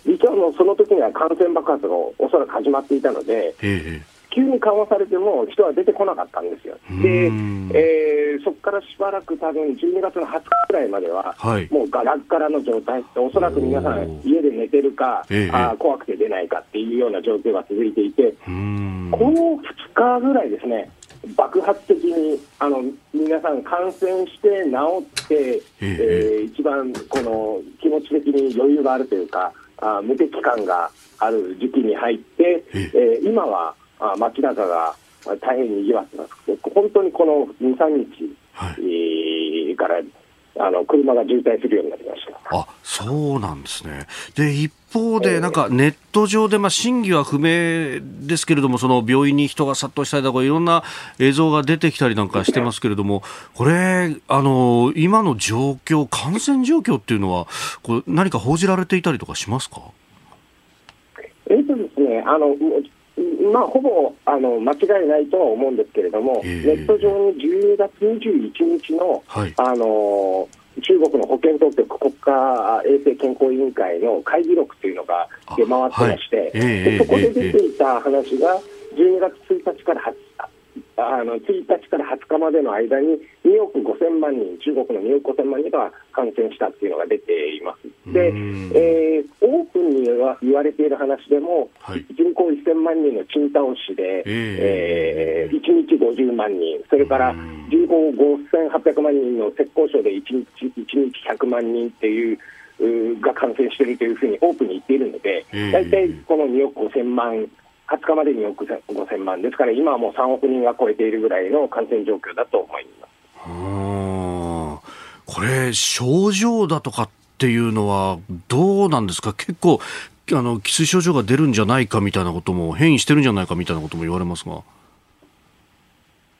実はもうその時には感染爆発がおそらく始まっていたので、ええ急に緩和されても人は出てこなかったんですよ。で、えうんーそこからしばらく多分12月の20日くらいまでは、はい。もうガラッガラの状態、おそらく皆さん家で寝てるか、ええあー怖くて出ないかっていうような状況が続いていて、うん。この2日ぐらいですね、爆発的にあの皆さん感染して治って、ええー一番この気持ち的に余裕があるというか、あー無敵感がある時期に入って、え。えー今はあ街中があ大変に賑わってます。本当にこの2、3日、はいえーからあの車が渋滞するようになりました。あそうなんですね。で、一方で、なんかネット上で、まあ、真偽は不明ですけれども、その病院に人が殺到したりとか、いろんな映像が出てきたりなんかしてますけれども、これ、あの、今の状況、感染状況っていうのは、こう何か報じられていたりとかしますか？えーとですね、あのまあ、ほぼあの間違いないとは思うんですけれども、えーネット上に12月21日の、はい。あの中国の保健当局国家衛生健康委員会の会議録というのが出回ってまして、はい。えーでそこでえー出ていた話が、12月1日から20あの1日から20日までの間に2億5000万人、中国の2億5000万人が感染したっていうのが出ています。で、うんえーオープンには言われている話でも、はい人口1000万人の賃倒しで、ええー1日50万人、それからうん人口5800万人の浙江省で1日 ,1 日100万人っていう。が感染しているというふうにオープンに言っているのでええ、大体この2億5000万、20日までに2億5000万ですから、今はもう3億人が超えているぐらいの感染状況だと思います。これ、症状だとかっていうのはどうなんですか？結構、あの、寄生症状が出るんじゃないかみたいなことも、変異してるんじゃないかみたいなことも言われますが。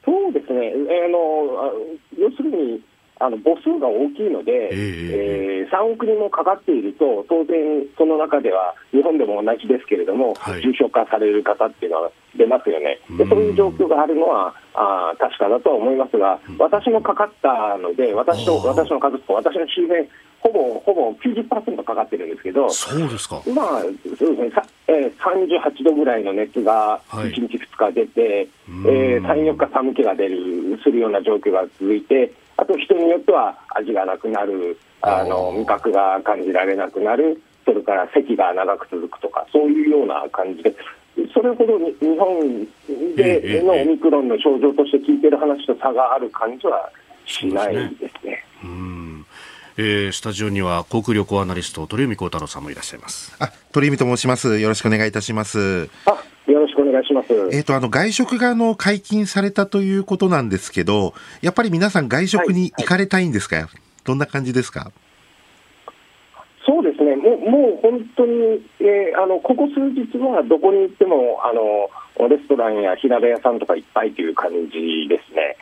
そうですね、あのあ要するにあの母数が大きいので、ええー3億人もかかっていると、当然、その中では日本でも同じですけれども、はい。重症化される方っていうのは出ますよね、でうん。そういう状況があるのはあー確かだとは思いますが、私もかかったので、私と私の家族と私の周辺、ほぼほぼ90%かかってるんですけど、そうですか。まあ、そうですね、さえー、38度ぐらいの熱がはい。1日、2日出て、うん。えー、3、4日寒気が出る、するような状況が続いて、あと人によっては味がなくなる、ああのー味覚が感じられなくなる、それから咳が長く続くとか、そういうような感じで、それほどに日本ええでのオミクロンの症状として聞いてる話と差がある感じはしないですね。うん。えースタジオには航空旅行アナリスト鳥海高太郎さんもいらっしゃいます。あ、鳥海と申します。よろしくお願いいたします。あよろしくお願いします。えっ、と、あの、外食があの、解禁されたということなんですけど、やっぱり皆さん外食に行かれたいんですか、どんな感じですか？そうですね、もうもう本当に、えーあのここ数日はどこに行ってもあのレストランや火鍋屋さんとかいっぱいという感じですね。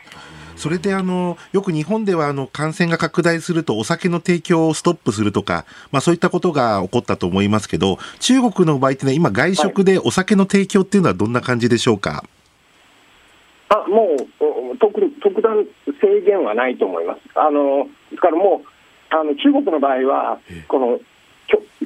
それであの、よく日本ではあの、感染が拡大するとお酒の提供をストップするとか、まあそういったことが起こったと思いますけど、中国の場合ってね、今外食でお酒の提供っていうのはどんな感じでしょうか、あもうお特特段制限はないと思います。あのですからもうあの中国の場合はこの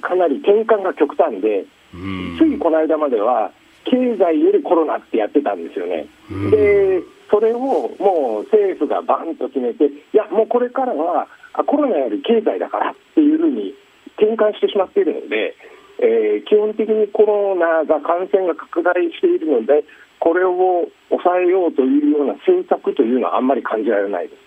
かなり転換が極端で、うんついこの間までは経済よりコロナってやってたんですよね。うんでそれをもう政府がバンと決めて、いや、もうこれからはあコロナより経済だからっていうふうに転換してしまっているので、えー基本的にコロナが感染が拡大しているので、これを抑えようというような政策というのはあんまり感じられないです。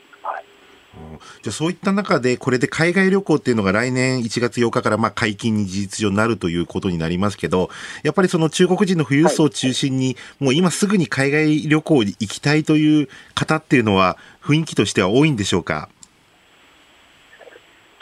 はいじゃあそういった中で、これで海外旅行っていうのが来年1月8日からまあ解禁に事実上なるということになりますけど、やっぱりその中国人の富裕層を中心に、もう今すぐに海外旅行に行きたいという方っていうのは、雰囲気としては多いんでしょうか？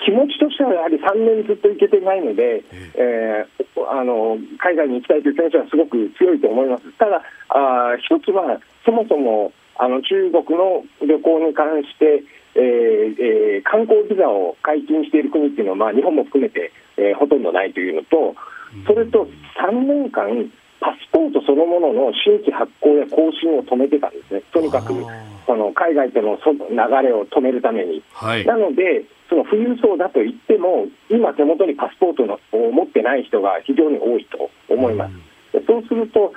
気持ちとしてはやはり3年ずっと行けてないので、えーあの海外に行きたいという気持ちはすごく強いと思います。ただ、あー一つは、そもそもあの中国の旅行に関して、えーえー観光ビザを解禁している国っていうのは、まあ、日本も含めて、えーほとんどないというのと、それと3年間、パスポートそのものの新規発行や更新を止めてたんですね、とにかくその海外とのそ流れを止めるために。はい。なので、その富裕層だと言っても、今、手元にパスポートのを持ってない人が非常に多いと思います。でそうすると、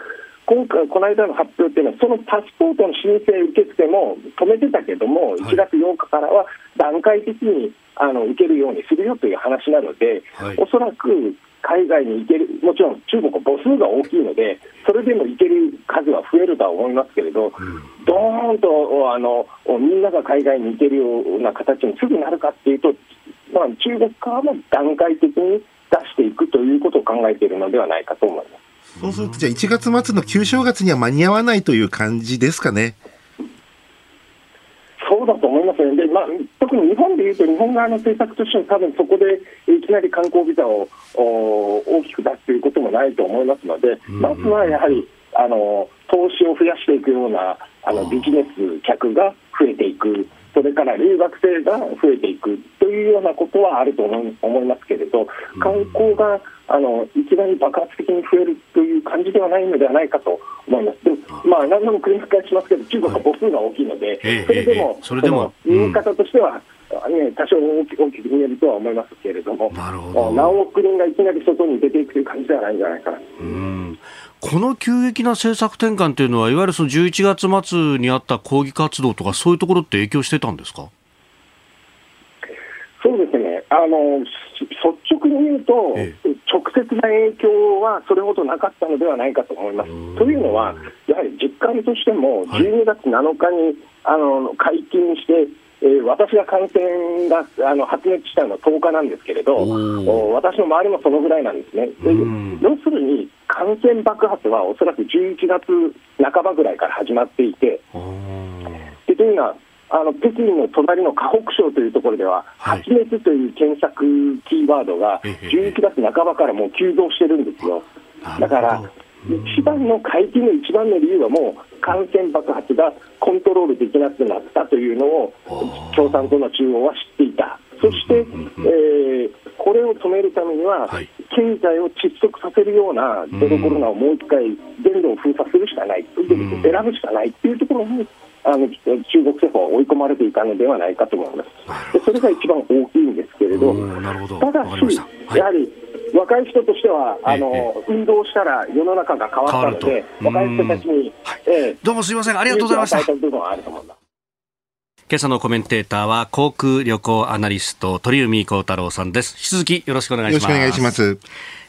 今回、この間の発表っていうのは、そのパスポートの申請受け付けも止めてたけども、い。1月8日からは段階的にあの受けるようにするよという話なので、はい。おそらく海外に行ける、もちろん中国は母数が大きいので、それでも行ける数は増えるとは思いますけれど、どーんとあのみんなが海外に行けるような形にすぐなるかっていうと、まあ、中国側も段階的に出していくということを考えているのではないかと思います。そうすると、じゃあ1月末の旧正月には間に合わないという感じですかね。そうだと思いますね、でまあ、特に日本でいうと、日本側の政策としては、多分そこでいきなり観光ビザをお大きく出すということもないと思いますので、まずはやはりあの投資を増やしていくようなあのビジネス客が増えていく、それから留学生が増えていくというようなことはあると思い思いますけれど、観光があのいきなり爆発的に増えるという感じではないのではないかと思います。でもまあ、何度も繰り返しますけど、中国は母数が大きいので、ええそれでも、ええそれでもその見え方としては、ね、多少大き大きく見えるとは思いますけれども、なるほど。何億人がいきなり外に出ていくという感じではないんじゃないかな。うんこの急激な政策転換というのは、いわゆるその11月末にあった抗議活動とか、そういうところって影響してたんですか？そうですね、あのし率直に言うと、え直接な影響はそれほどなかったのではないかと思います。というのは、やはり実感としても、はい。12月7日に、あの解禁して、えー私が感染があの発熱したのは10日なんですけれど、私の周りもそのぐらいなんですね。要するに、感染爆発はおそらく11月半ばぐらいから始まっていて、でというのは、あの北京の隣の河北省というところでは、はい。発熱という検索キーワードがええ11月半ばからもう急増してるんですよ。だから、一番の解禁の一番の理由はもう感染爆発がコントロールできなくなったというのを共産党の中央は知っていた。そして、えーこれを止めるためには、はい。経済を窒息させるようなゼロコロナをもう一回、全土を封鎖するしかない、選ぶしかないっていうところに、あの中国政府は追い込まれていたのではないかと思います。でそれが一番大きいんですけれど、ど。ただしやはり若い人としては、あのえ運動したら世の中が変わったので、若い人たちに、ええ。どうもすいません、ありがとうございました今朝のコメンテーターは航空旅行アナリスト鳥海高太郎さんです。引き続きよろしくお願いします。よろしくお願いします。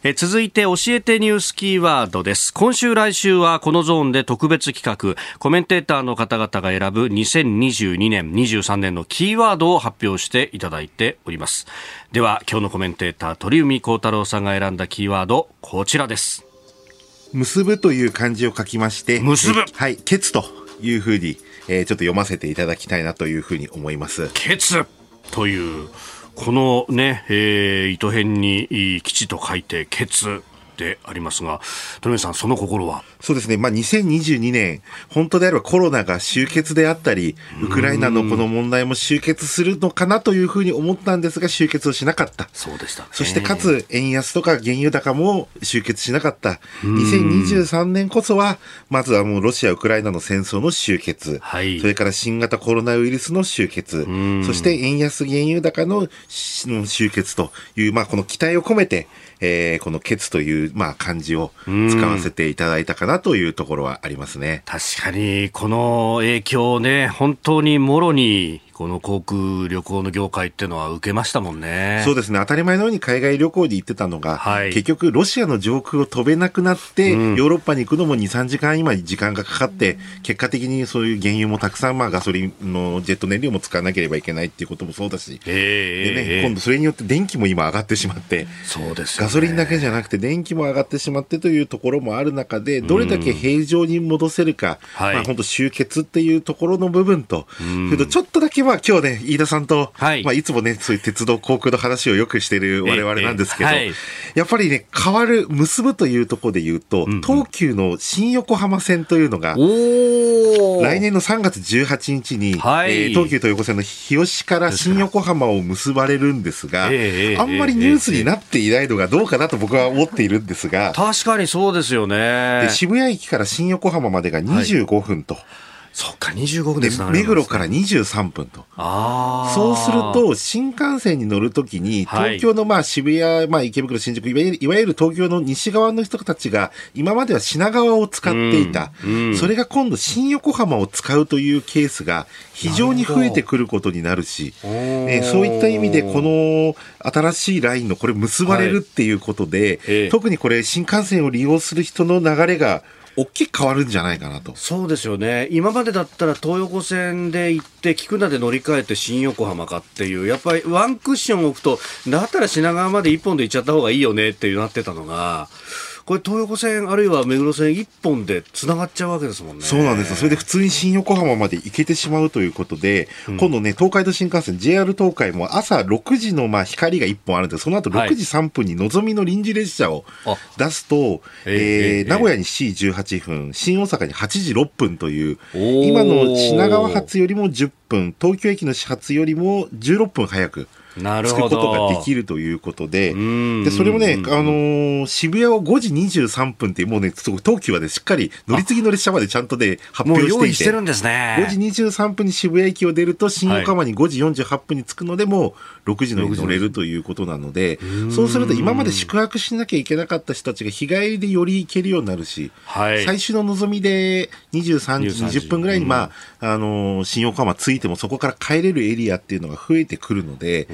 え続いて教えてニュースキーワードです。今週来週はこのゾーンで特別企画。コメンテーターの方々が選ぶ2022年23年のキーワードを発表していただいております。では今日のコメンテーター鳥海高太郎さんが選んだキーワードこちらです。結ぶという漢字を書きまして、結ぶ。えはい、ケツというふうに、えーちょっと読ませていただきたいなというふうに思います。ケツというこのね、えー糸辺にいい基地と書いてケツでありますが鳥海さんその心は？そうですね。まあ、2022年、本当であればコロナが終結であったり、ウクライナのこの問題も終結するのかなというふうに思ったんですが、終結をしなかった。そうでしたねそしてかつ、円安とか原油高も終結しなかった。2023年こそは、まずはもうロシア・ウクライナの戦争の終結。はいそれから新型コロナウイルスの終結。んそして円安原油高の終結という、まあこの期待を込めて、えーこのケツという、まあ漢字を使わせていただいたかなというところはありますね。確かにこの影響をね本当にもろにこの航空旅行の業界っていうのは受けましたもんね。そうですね。当たり前のように海外旅行に行ってたのが、はい。結局ロシアの上空を飛べなくなって、うん。ヨーロッパに行くのも2、3時間今時間がかかって、結果的にそういう原油もたくさん、まあガソリンのジェット燃料も使わなければいけないっていうこともそうだし、ええでね、ええ今度それによって電気も今上がってしまって、そうですよね。ガソリンだけじゃなくて電気も上がってしまってというところもある中で、どれだけ平常に戻せるか、はい。まあ本当終結っていうところの部分と、それとちょっとだけまあ今日ね、飯田さんと、はい。まあいつもね、そういう鉄道航空の話をよくしてる我々なんですけど、ええはい。やっぱりね、変わる、結ぶというところで言うと、んうん東急の新横浜線というのが、来年の3月18日に、はい。えー東急東横線の日吉から新横浜を結ばれるんですが、ええあんまりニュースになっていないのがどうかなと僕は思っているんですが、確かにそうですよね。で渋谷駅から新横浜までが25分と、そっか25分で目黒から23分と。ああそうすると、新幹線に乗るときに、はい。東京のまあ渋谷、まあ池袋、新宿、いわゆるいわゆる東京の西側の人たちが、今までは品川を使っていた。うんうん。それが今度新横浜を使うというケースが非常に増えてくることになるし、えーそういった意味で、この新しいラインのこれ結ばれるっていうことで、ええ。特にこれ新幹線を利用する人の流れが大きく変わるんじゃないかなと。そうですよね今までだったら東横線で行って菊名で乗り換えて新横浜かっていうやっぱりワンクッション置くとだったら品川まで一本で行っちゃった方がいいよねってなってたのがこれ東横線あるいは目黒線一本でつながっちゃうわけですもんね。そうなんですよ。それで普通に新横浜まで行けてしまうということで、今度ね、東海道新幹線 JR 東海も朝6時のまあ光が1本あるんで、その後はい。6時3分にのぞみの臨時列車をあ。出すと、えええええー。名古屋に C18 分、新大阪に8時6分という、今の品川発よりも10分、東京駅の始発よりも16分早く、つくことができるということで、で、それもね、あのー、渋谷を5時23分って、もうね、東急はね、しっかり乗り継ぎの列車までちゃんとで発表していて、してるんですね。5時23分に渋谷駅を出ると、新横浜に5時48分に着くので、もう6時のに乗れるということなので、そうすると今まで宿泊しなきゃいけなかった人たちが日帰りでより行けるようになるし、はい、最終の望みで23時20分ぐらいに、まあ、あの、新横浜着いてもそこから帰れるエリアっていうのが増えてくるので、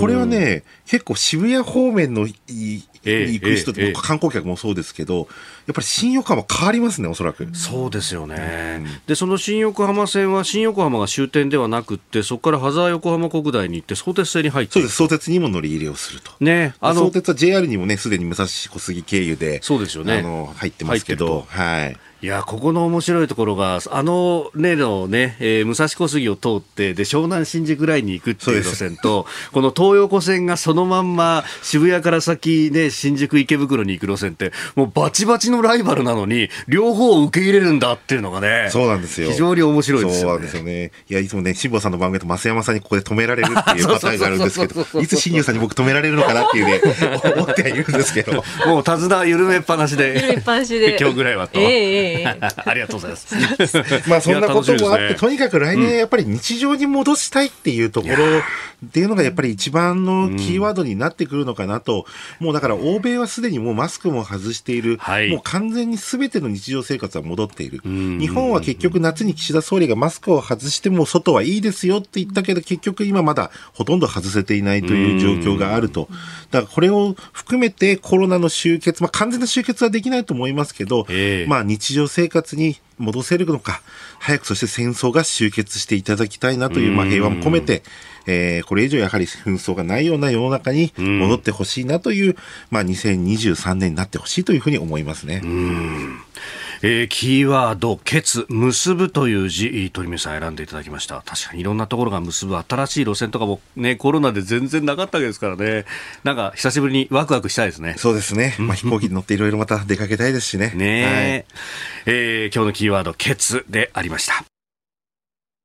これはね、結構渋谷方面の行く人って、観光客もそうですけど、やっぱり新横浜変わりますね、おそらく。そうですよね。うん、で、その新横浜線は新横浜が終点ではなくて、そこから羽沢横浜国大に行って、相鉄線に入ってそうです、相鉄にも乗り入れをすると。ね。あの、相鉄は JR にもね、すでに武蔵小杉経由で、そうですよね。あの、入ってますけど、はい。いや、ここの面白いところが、あの例のね、えー、武蔵小杉を通って、で、湘南新宿ラインに行くっていう路線と、この東横線がそのまんま渋谷から先ね、新宿池袋に行く路線って、もうバチバチのライバルなのに、両方受け入れるんだっていうのがね、そうなんですよ。非常に面白いですよ、ね、そうなんですよね。いや、いつもね、辛坊さんの番組と増山さんにここで止められるっていう パターンがあるんですけど、いつ新入さんに僕止められるのかなっていうね、思ってはいるんですけど。もう手綱緩めっぱなしで、緩めっぱなしで。今日ぐらいはと。えー、えー、ありがとうございます。まあそんなこともあって、ね、とにかく来年やっぱり日常に戻したいっていうところっていうのがやっぱり一番のキーワードになってくるのかなと、もうだから欧米はすでにもうマスクも外している、はい、もう完全にすべての日常生活は戻っている。日本は結局夏に岸田総理がマスクを外しても外はいいですよって言ったけど、結局今まだほとんど外せていないという状況があると。だからこれを含めてコロナの終結、まあ完全な終結はできないと思いますけど、えー、まあ日常生活に戻せるのか、早くそして戦争が終結していただきたいなという、まあ、平和も込めて、えー、これ以上やはり紛争がないような世の中に戻ってほしいなという、まあ、2023年になってほしいというふうに思いますね。えー、キーワード、決、結ぶという字、鳥海さん選んでいただきました。確かにいろんなところが結ぶ新しい路線とかもね、コロナで全然なかったわけですからね。なんか久しぶりにワクワクしたいですね。そうですね。まあ、飛行機に乗っていろいろまた出かけたいですしね。ねはい、えー、今日のキーワード、決でありました。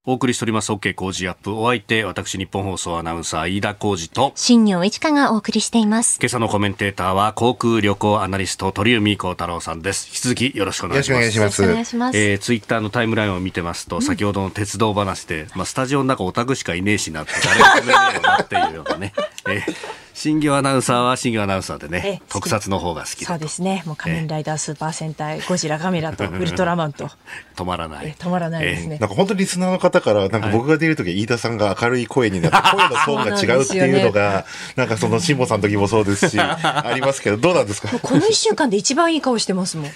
お送りしております。OK 工事アップ。お相手私日本放送アナウンサー飯田浩二と新業一華がお送りしています。今朝のコメンテーターは航空旅行アナリスト鳥海高太郎さんです。引き続きよろしくお願いします。よろしくお願いします。えー、ツイッターのタイムラインを見てますと、先ほどの鉄道話で、まあ、スタジオの中オタクしかいねえしなって誰も止めねえよなっていうようなね、えー新業アナウンサーは新業アナウンサーでね、特撮の方が好きそうですね。もう仮面ライダースーパー戦隊、ゴジラガメラと ウルトラマンと。止まらない。止まらないですね。なんか本当にリスナーの方から、なんか僕が出るとき、飯田さんが明るい声になって、声のトーンが違うっていうのが、なんかその辛坊さんの時もそうですし、ありますけど、どうなんですか？この一週間で一番いい顔してますもん。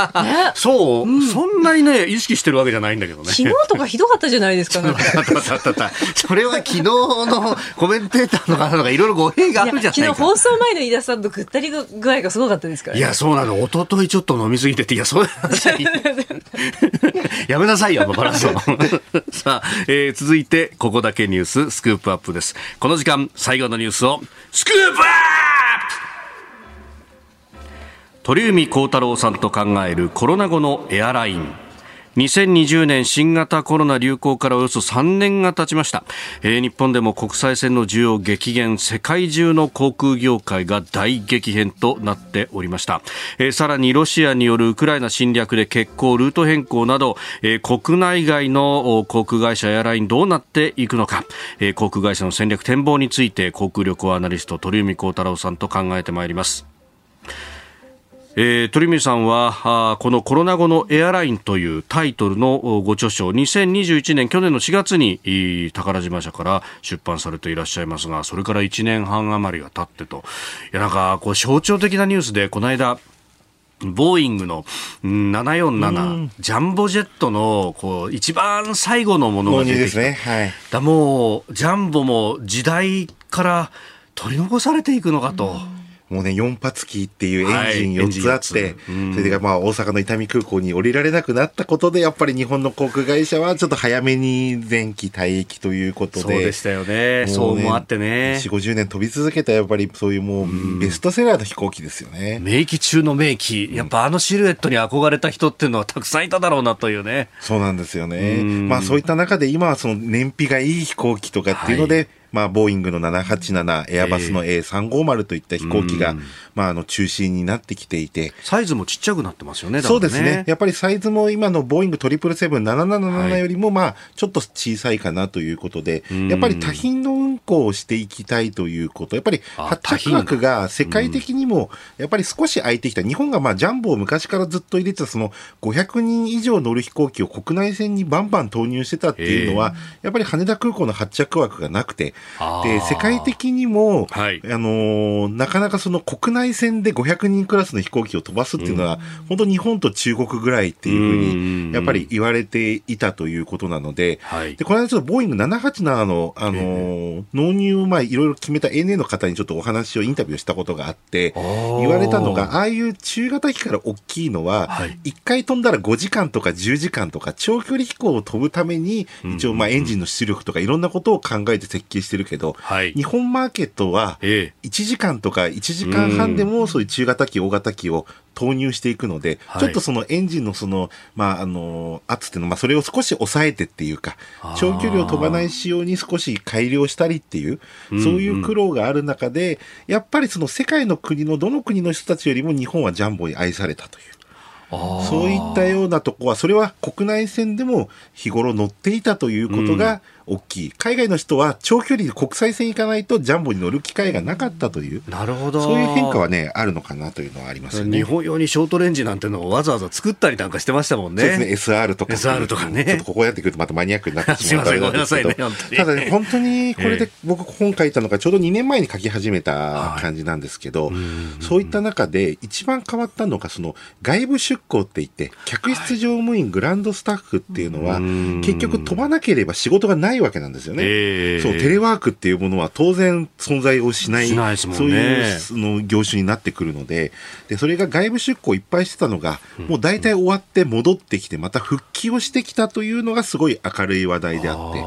そう、そんなにね、意識してるわけじゃないんだけどね。昨日とかひどかったじゃないですか、それは昨日のコメンテーターの方がいろいろ語弊があるじゃないか。送前の飯田さんとぐったり具合がすごかったですから、ね、いや、そうなの。一昨日ちょっと飲みすぎてて、いや、そう やめなさいよ、バランスを。さあ、えー、続いて、ここだけニュース、スクープアップです。この時間、最後のニュースを、スクープアップ鳥海高太郎さんと考えるコロナ後のエアライン。2020年新型コロナ流行からおよそ3年が経ちました、えー、日本でも国際線の需要激減世界中の航空業界が大激変となっておりました、えー、さらにロシアによるウクライナ侵略で欠航ルート変更など、えー、国内外の航空会社エアラインどうなっていくのか、えー、航空会社の戦略展望について航空旅行アナリスト鳥海高太郎さんと考えてまいります。えー、鳥海さんはこのコロナ後のエアラインというタイトルのご著書2021年去年の4月に宝島社から出版されていらっしゃいますがそれから1年半余りが経ってと。いやなんかこう象徴的なニュースでこの間ボーイングの747、ジャンボジェットのこう一番最後のものが出てきた。ね。はい、だもう、ジャンボも時代から取り残されていくのかと。もうね、4発機っていうエンジン4つあって、はい、それでまあ大阪の伊丹空港に降りられなくなったことで、やっぱり日本の航空会社はちょっと早めに前期退役ということで。そうでしたよね。ねそうもあってね。4、50年飛び続けたやっぱりそういうもうベストセラーの飛行機ですよね。名機中の名機。やっぱあのシルエットに憧れた人っていうのはたくさんいただろうなというね。そうなんですよね。まあそういった中で今はその燃費がいい飛行機とかっていうので、はいまあ、ボーイングの787、エアバスの A350 といった飛行機が、まあ、あの中心になってきていて、サイズもちっちゃくなってますよね、そうですね。やっぱりサイズも今のボーイング777、777よりも、まあ、ちょっと小さいかなということで、やっぱり多品の運航をしていきたいということ、やっぱり発着枠が世界的にも、やっぱり少し空いてきた。日本がまあ、ジャンボを昔からずっと入れてた、その500人以上乗る飛行機を国内線にバンバン投入してたっていうのは、やっぱり羽田空港の発着枠がなくて、で、世界的にも、はい、あのなかなかその国内線で500人クラスの飛行機を飛ばすっていうのは、うん、本当日本と中国ぐらいっていうふうに、やっぱり言われていたということなので、はい、で、この間ちょっとボーイング787の、あのー、納入をまあいろいろ決めた ANA の方にちょっとお話をインタビューしたことがあって、言われたのが、ああいう中型機から大きいのは、はい、1回飛んだら5時間とか10時間とか長距離飛行を飛ぶために、一応まあエンジンの出力とかいろんなことを考えて設計してるけど、はい、日本マーケットは1時間とか1時間半でもそういう中型機、大型機を投入していくので、はい、ちょっとそのエンジンのその、まあ、あの、圧っていうのは、まあ、それを少し抑えてっていうか、長距離を飛ばない仕様に少し改良したりっていう、そういう苦労がある中で、やっぱりその世界の国のどの国の人たちよりも日本はジャンボに愛されたという。そういったようなとこは、それは国内線でも日頃乗っていたということが、大きい。海外の人は長距離で国際線行かないとジャンボに乗る機会がなかったという、なるほど。そういう変化はね、あるのかなというのはありますね。日本用にショートレンジなんてのをわざわざ作ったりなんかしてましたもんね。そうですね、SR とか。SR とかね。ちょっとここやってくるとまたマニアックになってしまうすみません、ごめんなさいね、ただね、本当に これで僕本書いたのがちょうど2年前に書き始めた感じなんですけど、はい、そういった中で一番変わったのが、その外部出向って言って、客室乗務員、グランドスタッフっていうのは、結局飛ばなければ仕事がないわけなんですよね。えーそう、テレワークっていうものは当然存在をしない、ないね、そういうその業種になってくるので、で、それが外部出向いっぱいしてたのが、もう大体終わって戻ってきて、また復帰をしてきたというのがすごい明るい話題であって、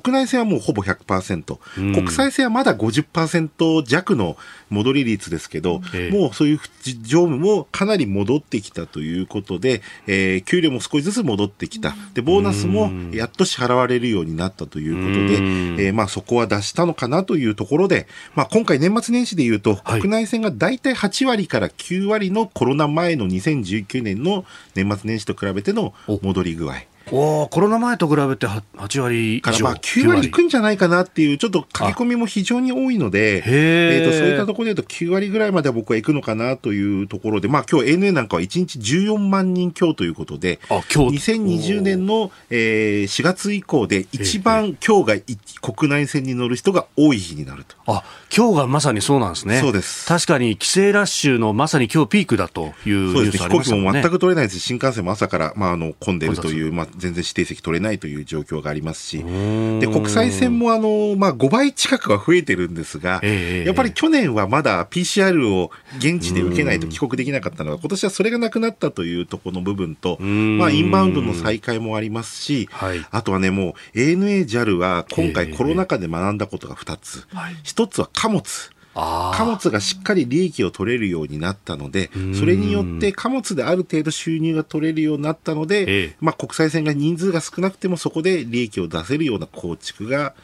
国内線はもうほぼ100%、うん、国際線はまだ50%弱の戻り率ですけど、えもうそういう乗務もかなり戻ってきたということで、えー、給料も少しずつ戻ってきた。で、ボーナスもやっと支払われるようになったということで、えー、まあそこは出したのかなというところで、まあ今回年末年始で言うと、国内線が大体8割から9割のコロナ前の2019年の年末年始と比べての戻り具合。おコロナ前と比べて8割以上からまあ9割いくんじゃないかなっていう、ちょっと書き込みも非常に多いので、えー、とそういったところで言うと9割ぐらいまでは僕は行くのかなというところで、まあ今日 ANA なんかは1日14万人強ということで、あ今日2020年の、えー、4月以降で一番今日が国内線に乗る人が多い日になると。あ今日がまさにそうなんですね。そうです。確かに帰省ラッシュのまさに今日ピークだというニュースありましたね。そうですね。飛行機も全く取れないです新幹線も朝から、まあ、あの混んでいるという、まあ、全然指定席取れないという状況がありますし、で国際線もあの、まあ、5倍近くは増えてるんですが、えー、やっぱり去年はまだ PCR を現地で受けないと帰国できなかったのが、今年はそれがなくなったというところの部分と、まあ、インバウンドの再開もありますし、はい、あとはね、もう ANA、JAL は今回コロナ禍で学んだことが2つ。えーはい、1つは貨物。貨物がしっかり利益を取れるようになったので、それによって貨物である程度収入が取れるようになったので、ええ、まあ、国際線が人数が少なくてもそこで利益を出せるような構築が、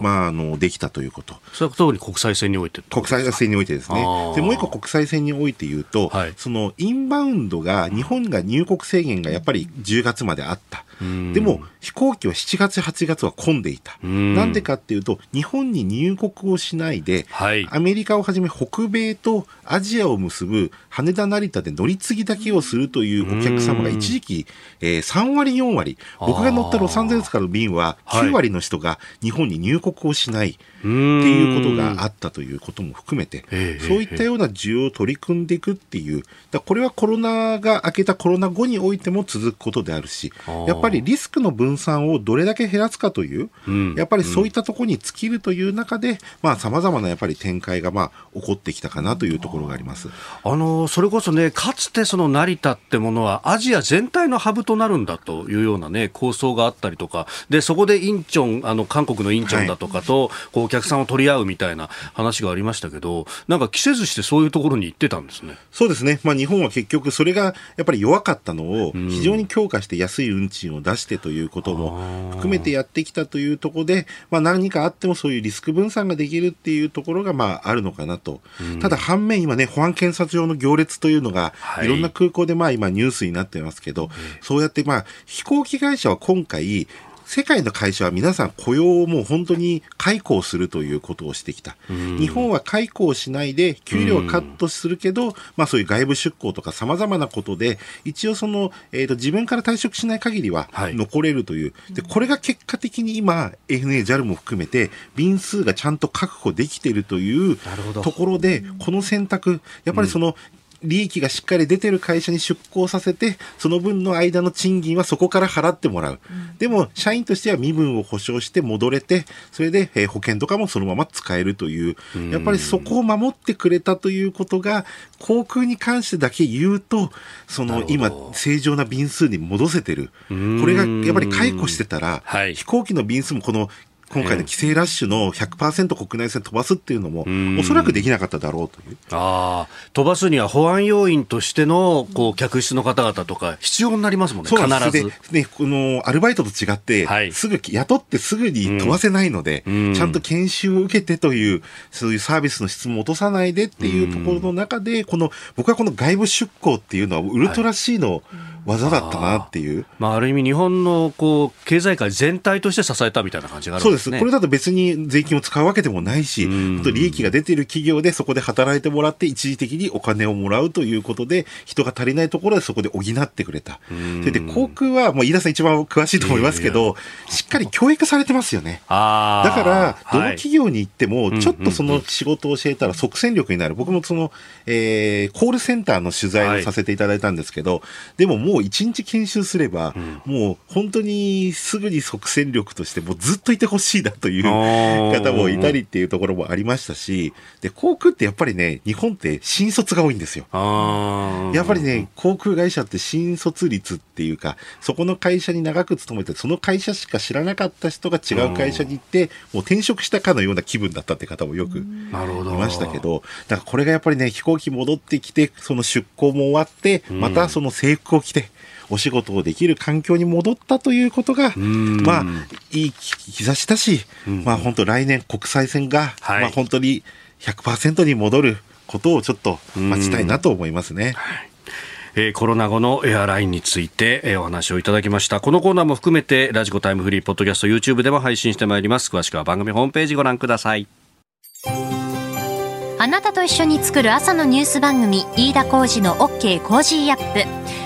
まあ、あのできたということ。それは特に国際線において国際線においてですね。で、もう一個国際線において言うと、はい、そのインバウンドが、日本が入国制限がやっぱり10月まであった。でも、飛行機は7月、8月は混んでいた。なんでかっていうと、日本に入国をしないで、はい、アメリカをはじめ北米とアジアを結ぶ羽田成田で乗り継ぎだけをするというお客様が一時期、えー、3割、4割、僕が乗ったロサンゼルスからの便は9割の人が日本に入国をしない。っていうことがあったということも含めて、そういったような需要を取り組んでいくっていう、だこれはコロナが明けたコロナ後においても続くことであるし、やっぱりリスクの分散をどれだけ減らすかという、やっぱりそういったところに尽きるという中で、まあ、様々なやっぱり展開がまあ起こってきたかなというところがあります。あのそれこそね、かつてその成田ってものは、アジア全体のハブとなるんだというようなね、構想があったりとか、でそこでインチョン、あの韓国のインチョンだとかと、こう客さんを取り合うみたいな話がありましたけど、なんか着せずしてそういうところに行ってたんですね。そうですね。まあ日本は結局それがやっぱり弱かったのを非常に強化して安い運賃を出してということも含めてやってきたというところで、まあ何かあってもそういうリスク分散ができるっていうところがまああるのかなと。ただ反面今ね、保安検査場の行列というのが、いろんな空港でまあ今ニュースになってますけど、そうやってまあ飛行機会社は今回、世界の会社は皆さん雇用をもう本当に解雇するということをしてきた。日本は解雇をしないで、給料はカットするけど、まあそういう外部出向とか様々なことで、一応その、えっ、ー、と、自分から退職しない限りは残れるという。はい、で、これが結果的に今、ANA、JAL も含めて、便数がちゃんと確保できているというところで、この選択、やっぱりその、利益がしっかり出てる会社に出向させて、その分の間の賃金はそこから払ってもらう。うん、でも、社員としては身分を保証して戻れて、それで、えー、保険とかもそのまま使えるという、やっぱりそこを守ってくれたということが、航空に関してだけ言うと、その今、正常な便数に戻せてる。これがやっぱり解雇してたら、はい、飛行機の便数もこの今回の規制ラッシュの100%国内線飛ばすっていうのも、おそらくできなかっただろうという。ああ、飛ばすには保安要員としての、こう、客室の方々とか、必要になりますもんね、必ず。で、ね、この、アルバイトと違って、はい、すぐ、雇ってすぐに飛ばせないので、うん、ちゃんと研修を受けてという、そういうサービスの質も落とさないでっていうところの中で、この、僕はこの外部出向っていうのは、ウルトラ C の、はい技だったなっていう。あまあ、ある意味、日本のこう経済界全体として支えたみたいな感じがあるんですね。そうです。これだと別に税金を使うわけでもないし、と利益が出ている企業でそこで働いてもらって、一時的にお金をもらうということで、人が足りないところでそこで補ってくれた。それで、航空は、もう飯田さん一番詳しいと思いますけど、しっかり教育されてますよね。だから、どの企業に行っても、ちょっとその仕事を教えたら即戦力になる。僕もその、えー、コールセンターの取材をさせていただいたんですけど、でももう一日研修習すれば、うん、もう本当にすぐに即戦力としてもうずっといてほしいなという方もいたりっていうところもありましたし、で、航空ってやっぱりね、日本って新卒が多いんですよ。やっぱりね、航空会社って新卒率っていうか、そこの会社に長く勤めて、その会社しか知らなかった人が違う会社に行って、もう転職したかのような気分だったって方もよくいましたけど、だからこれがやっぱりね、飛行機戻ってきて、その出航も終わって、またその制服を着て、お仕事をできる環境に戻ったということが、まあ、いい兆しだし、まあ、本当来年国際線が、はい、まあ、本当に100%に戻ることをちょっと待ちたいなと思いますね。えー、コロナ後のエアラインについて、えー、お話をいただきました。このコーナーも含めてラジコタイムフリーポッドキャスト YouTube でも配信してまいります。詳しくは番組ホームページご覧ください。あなたと一緒に作る朝のニュース番組飯田浩二の OK コージーアップ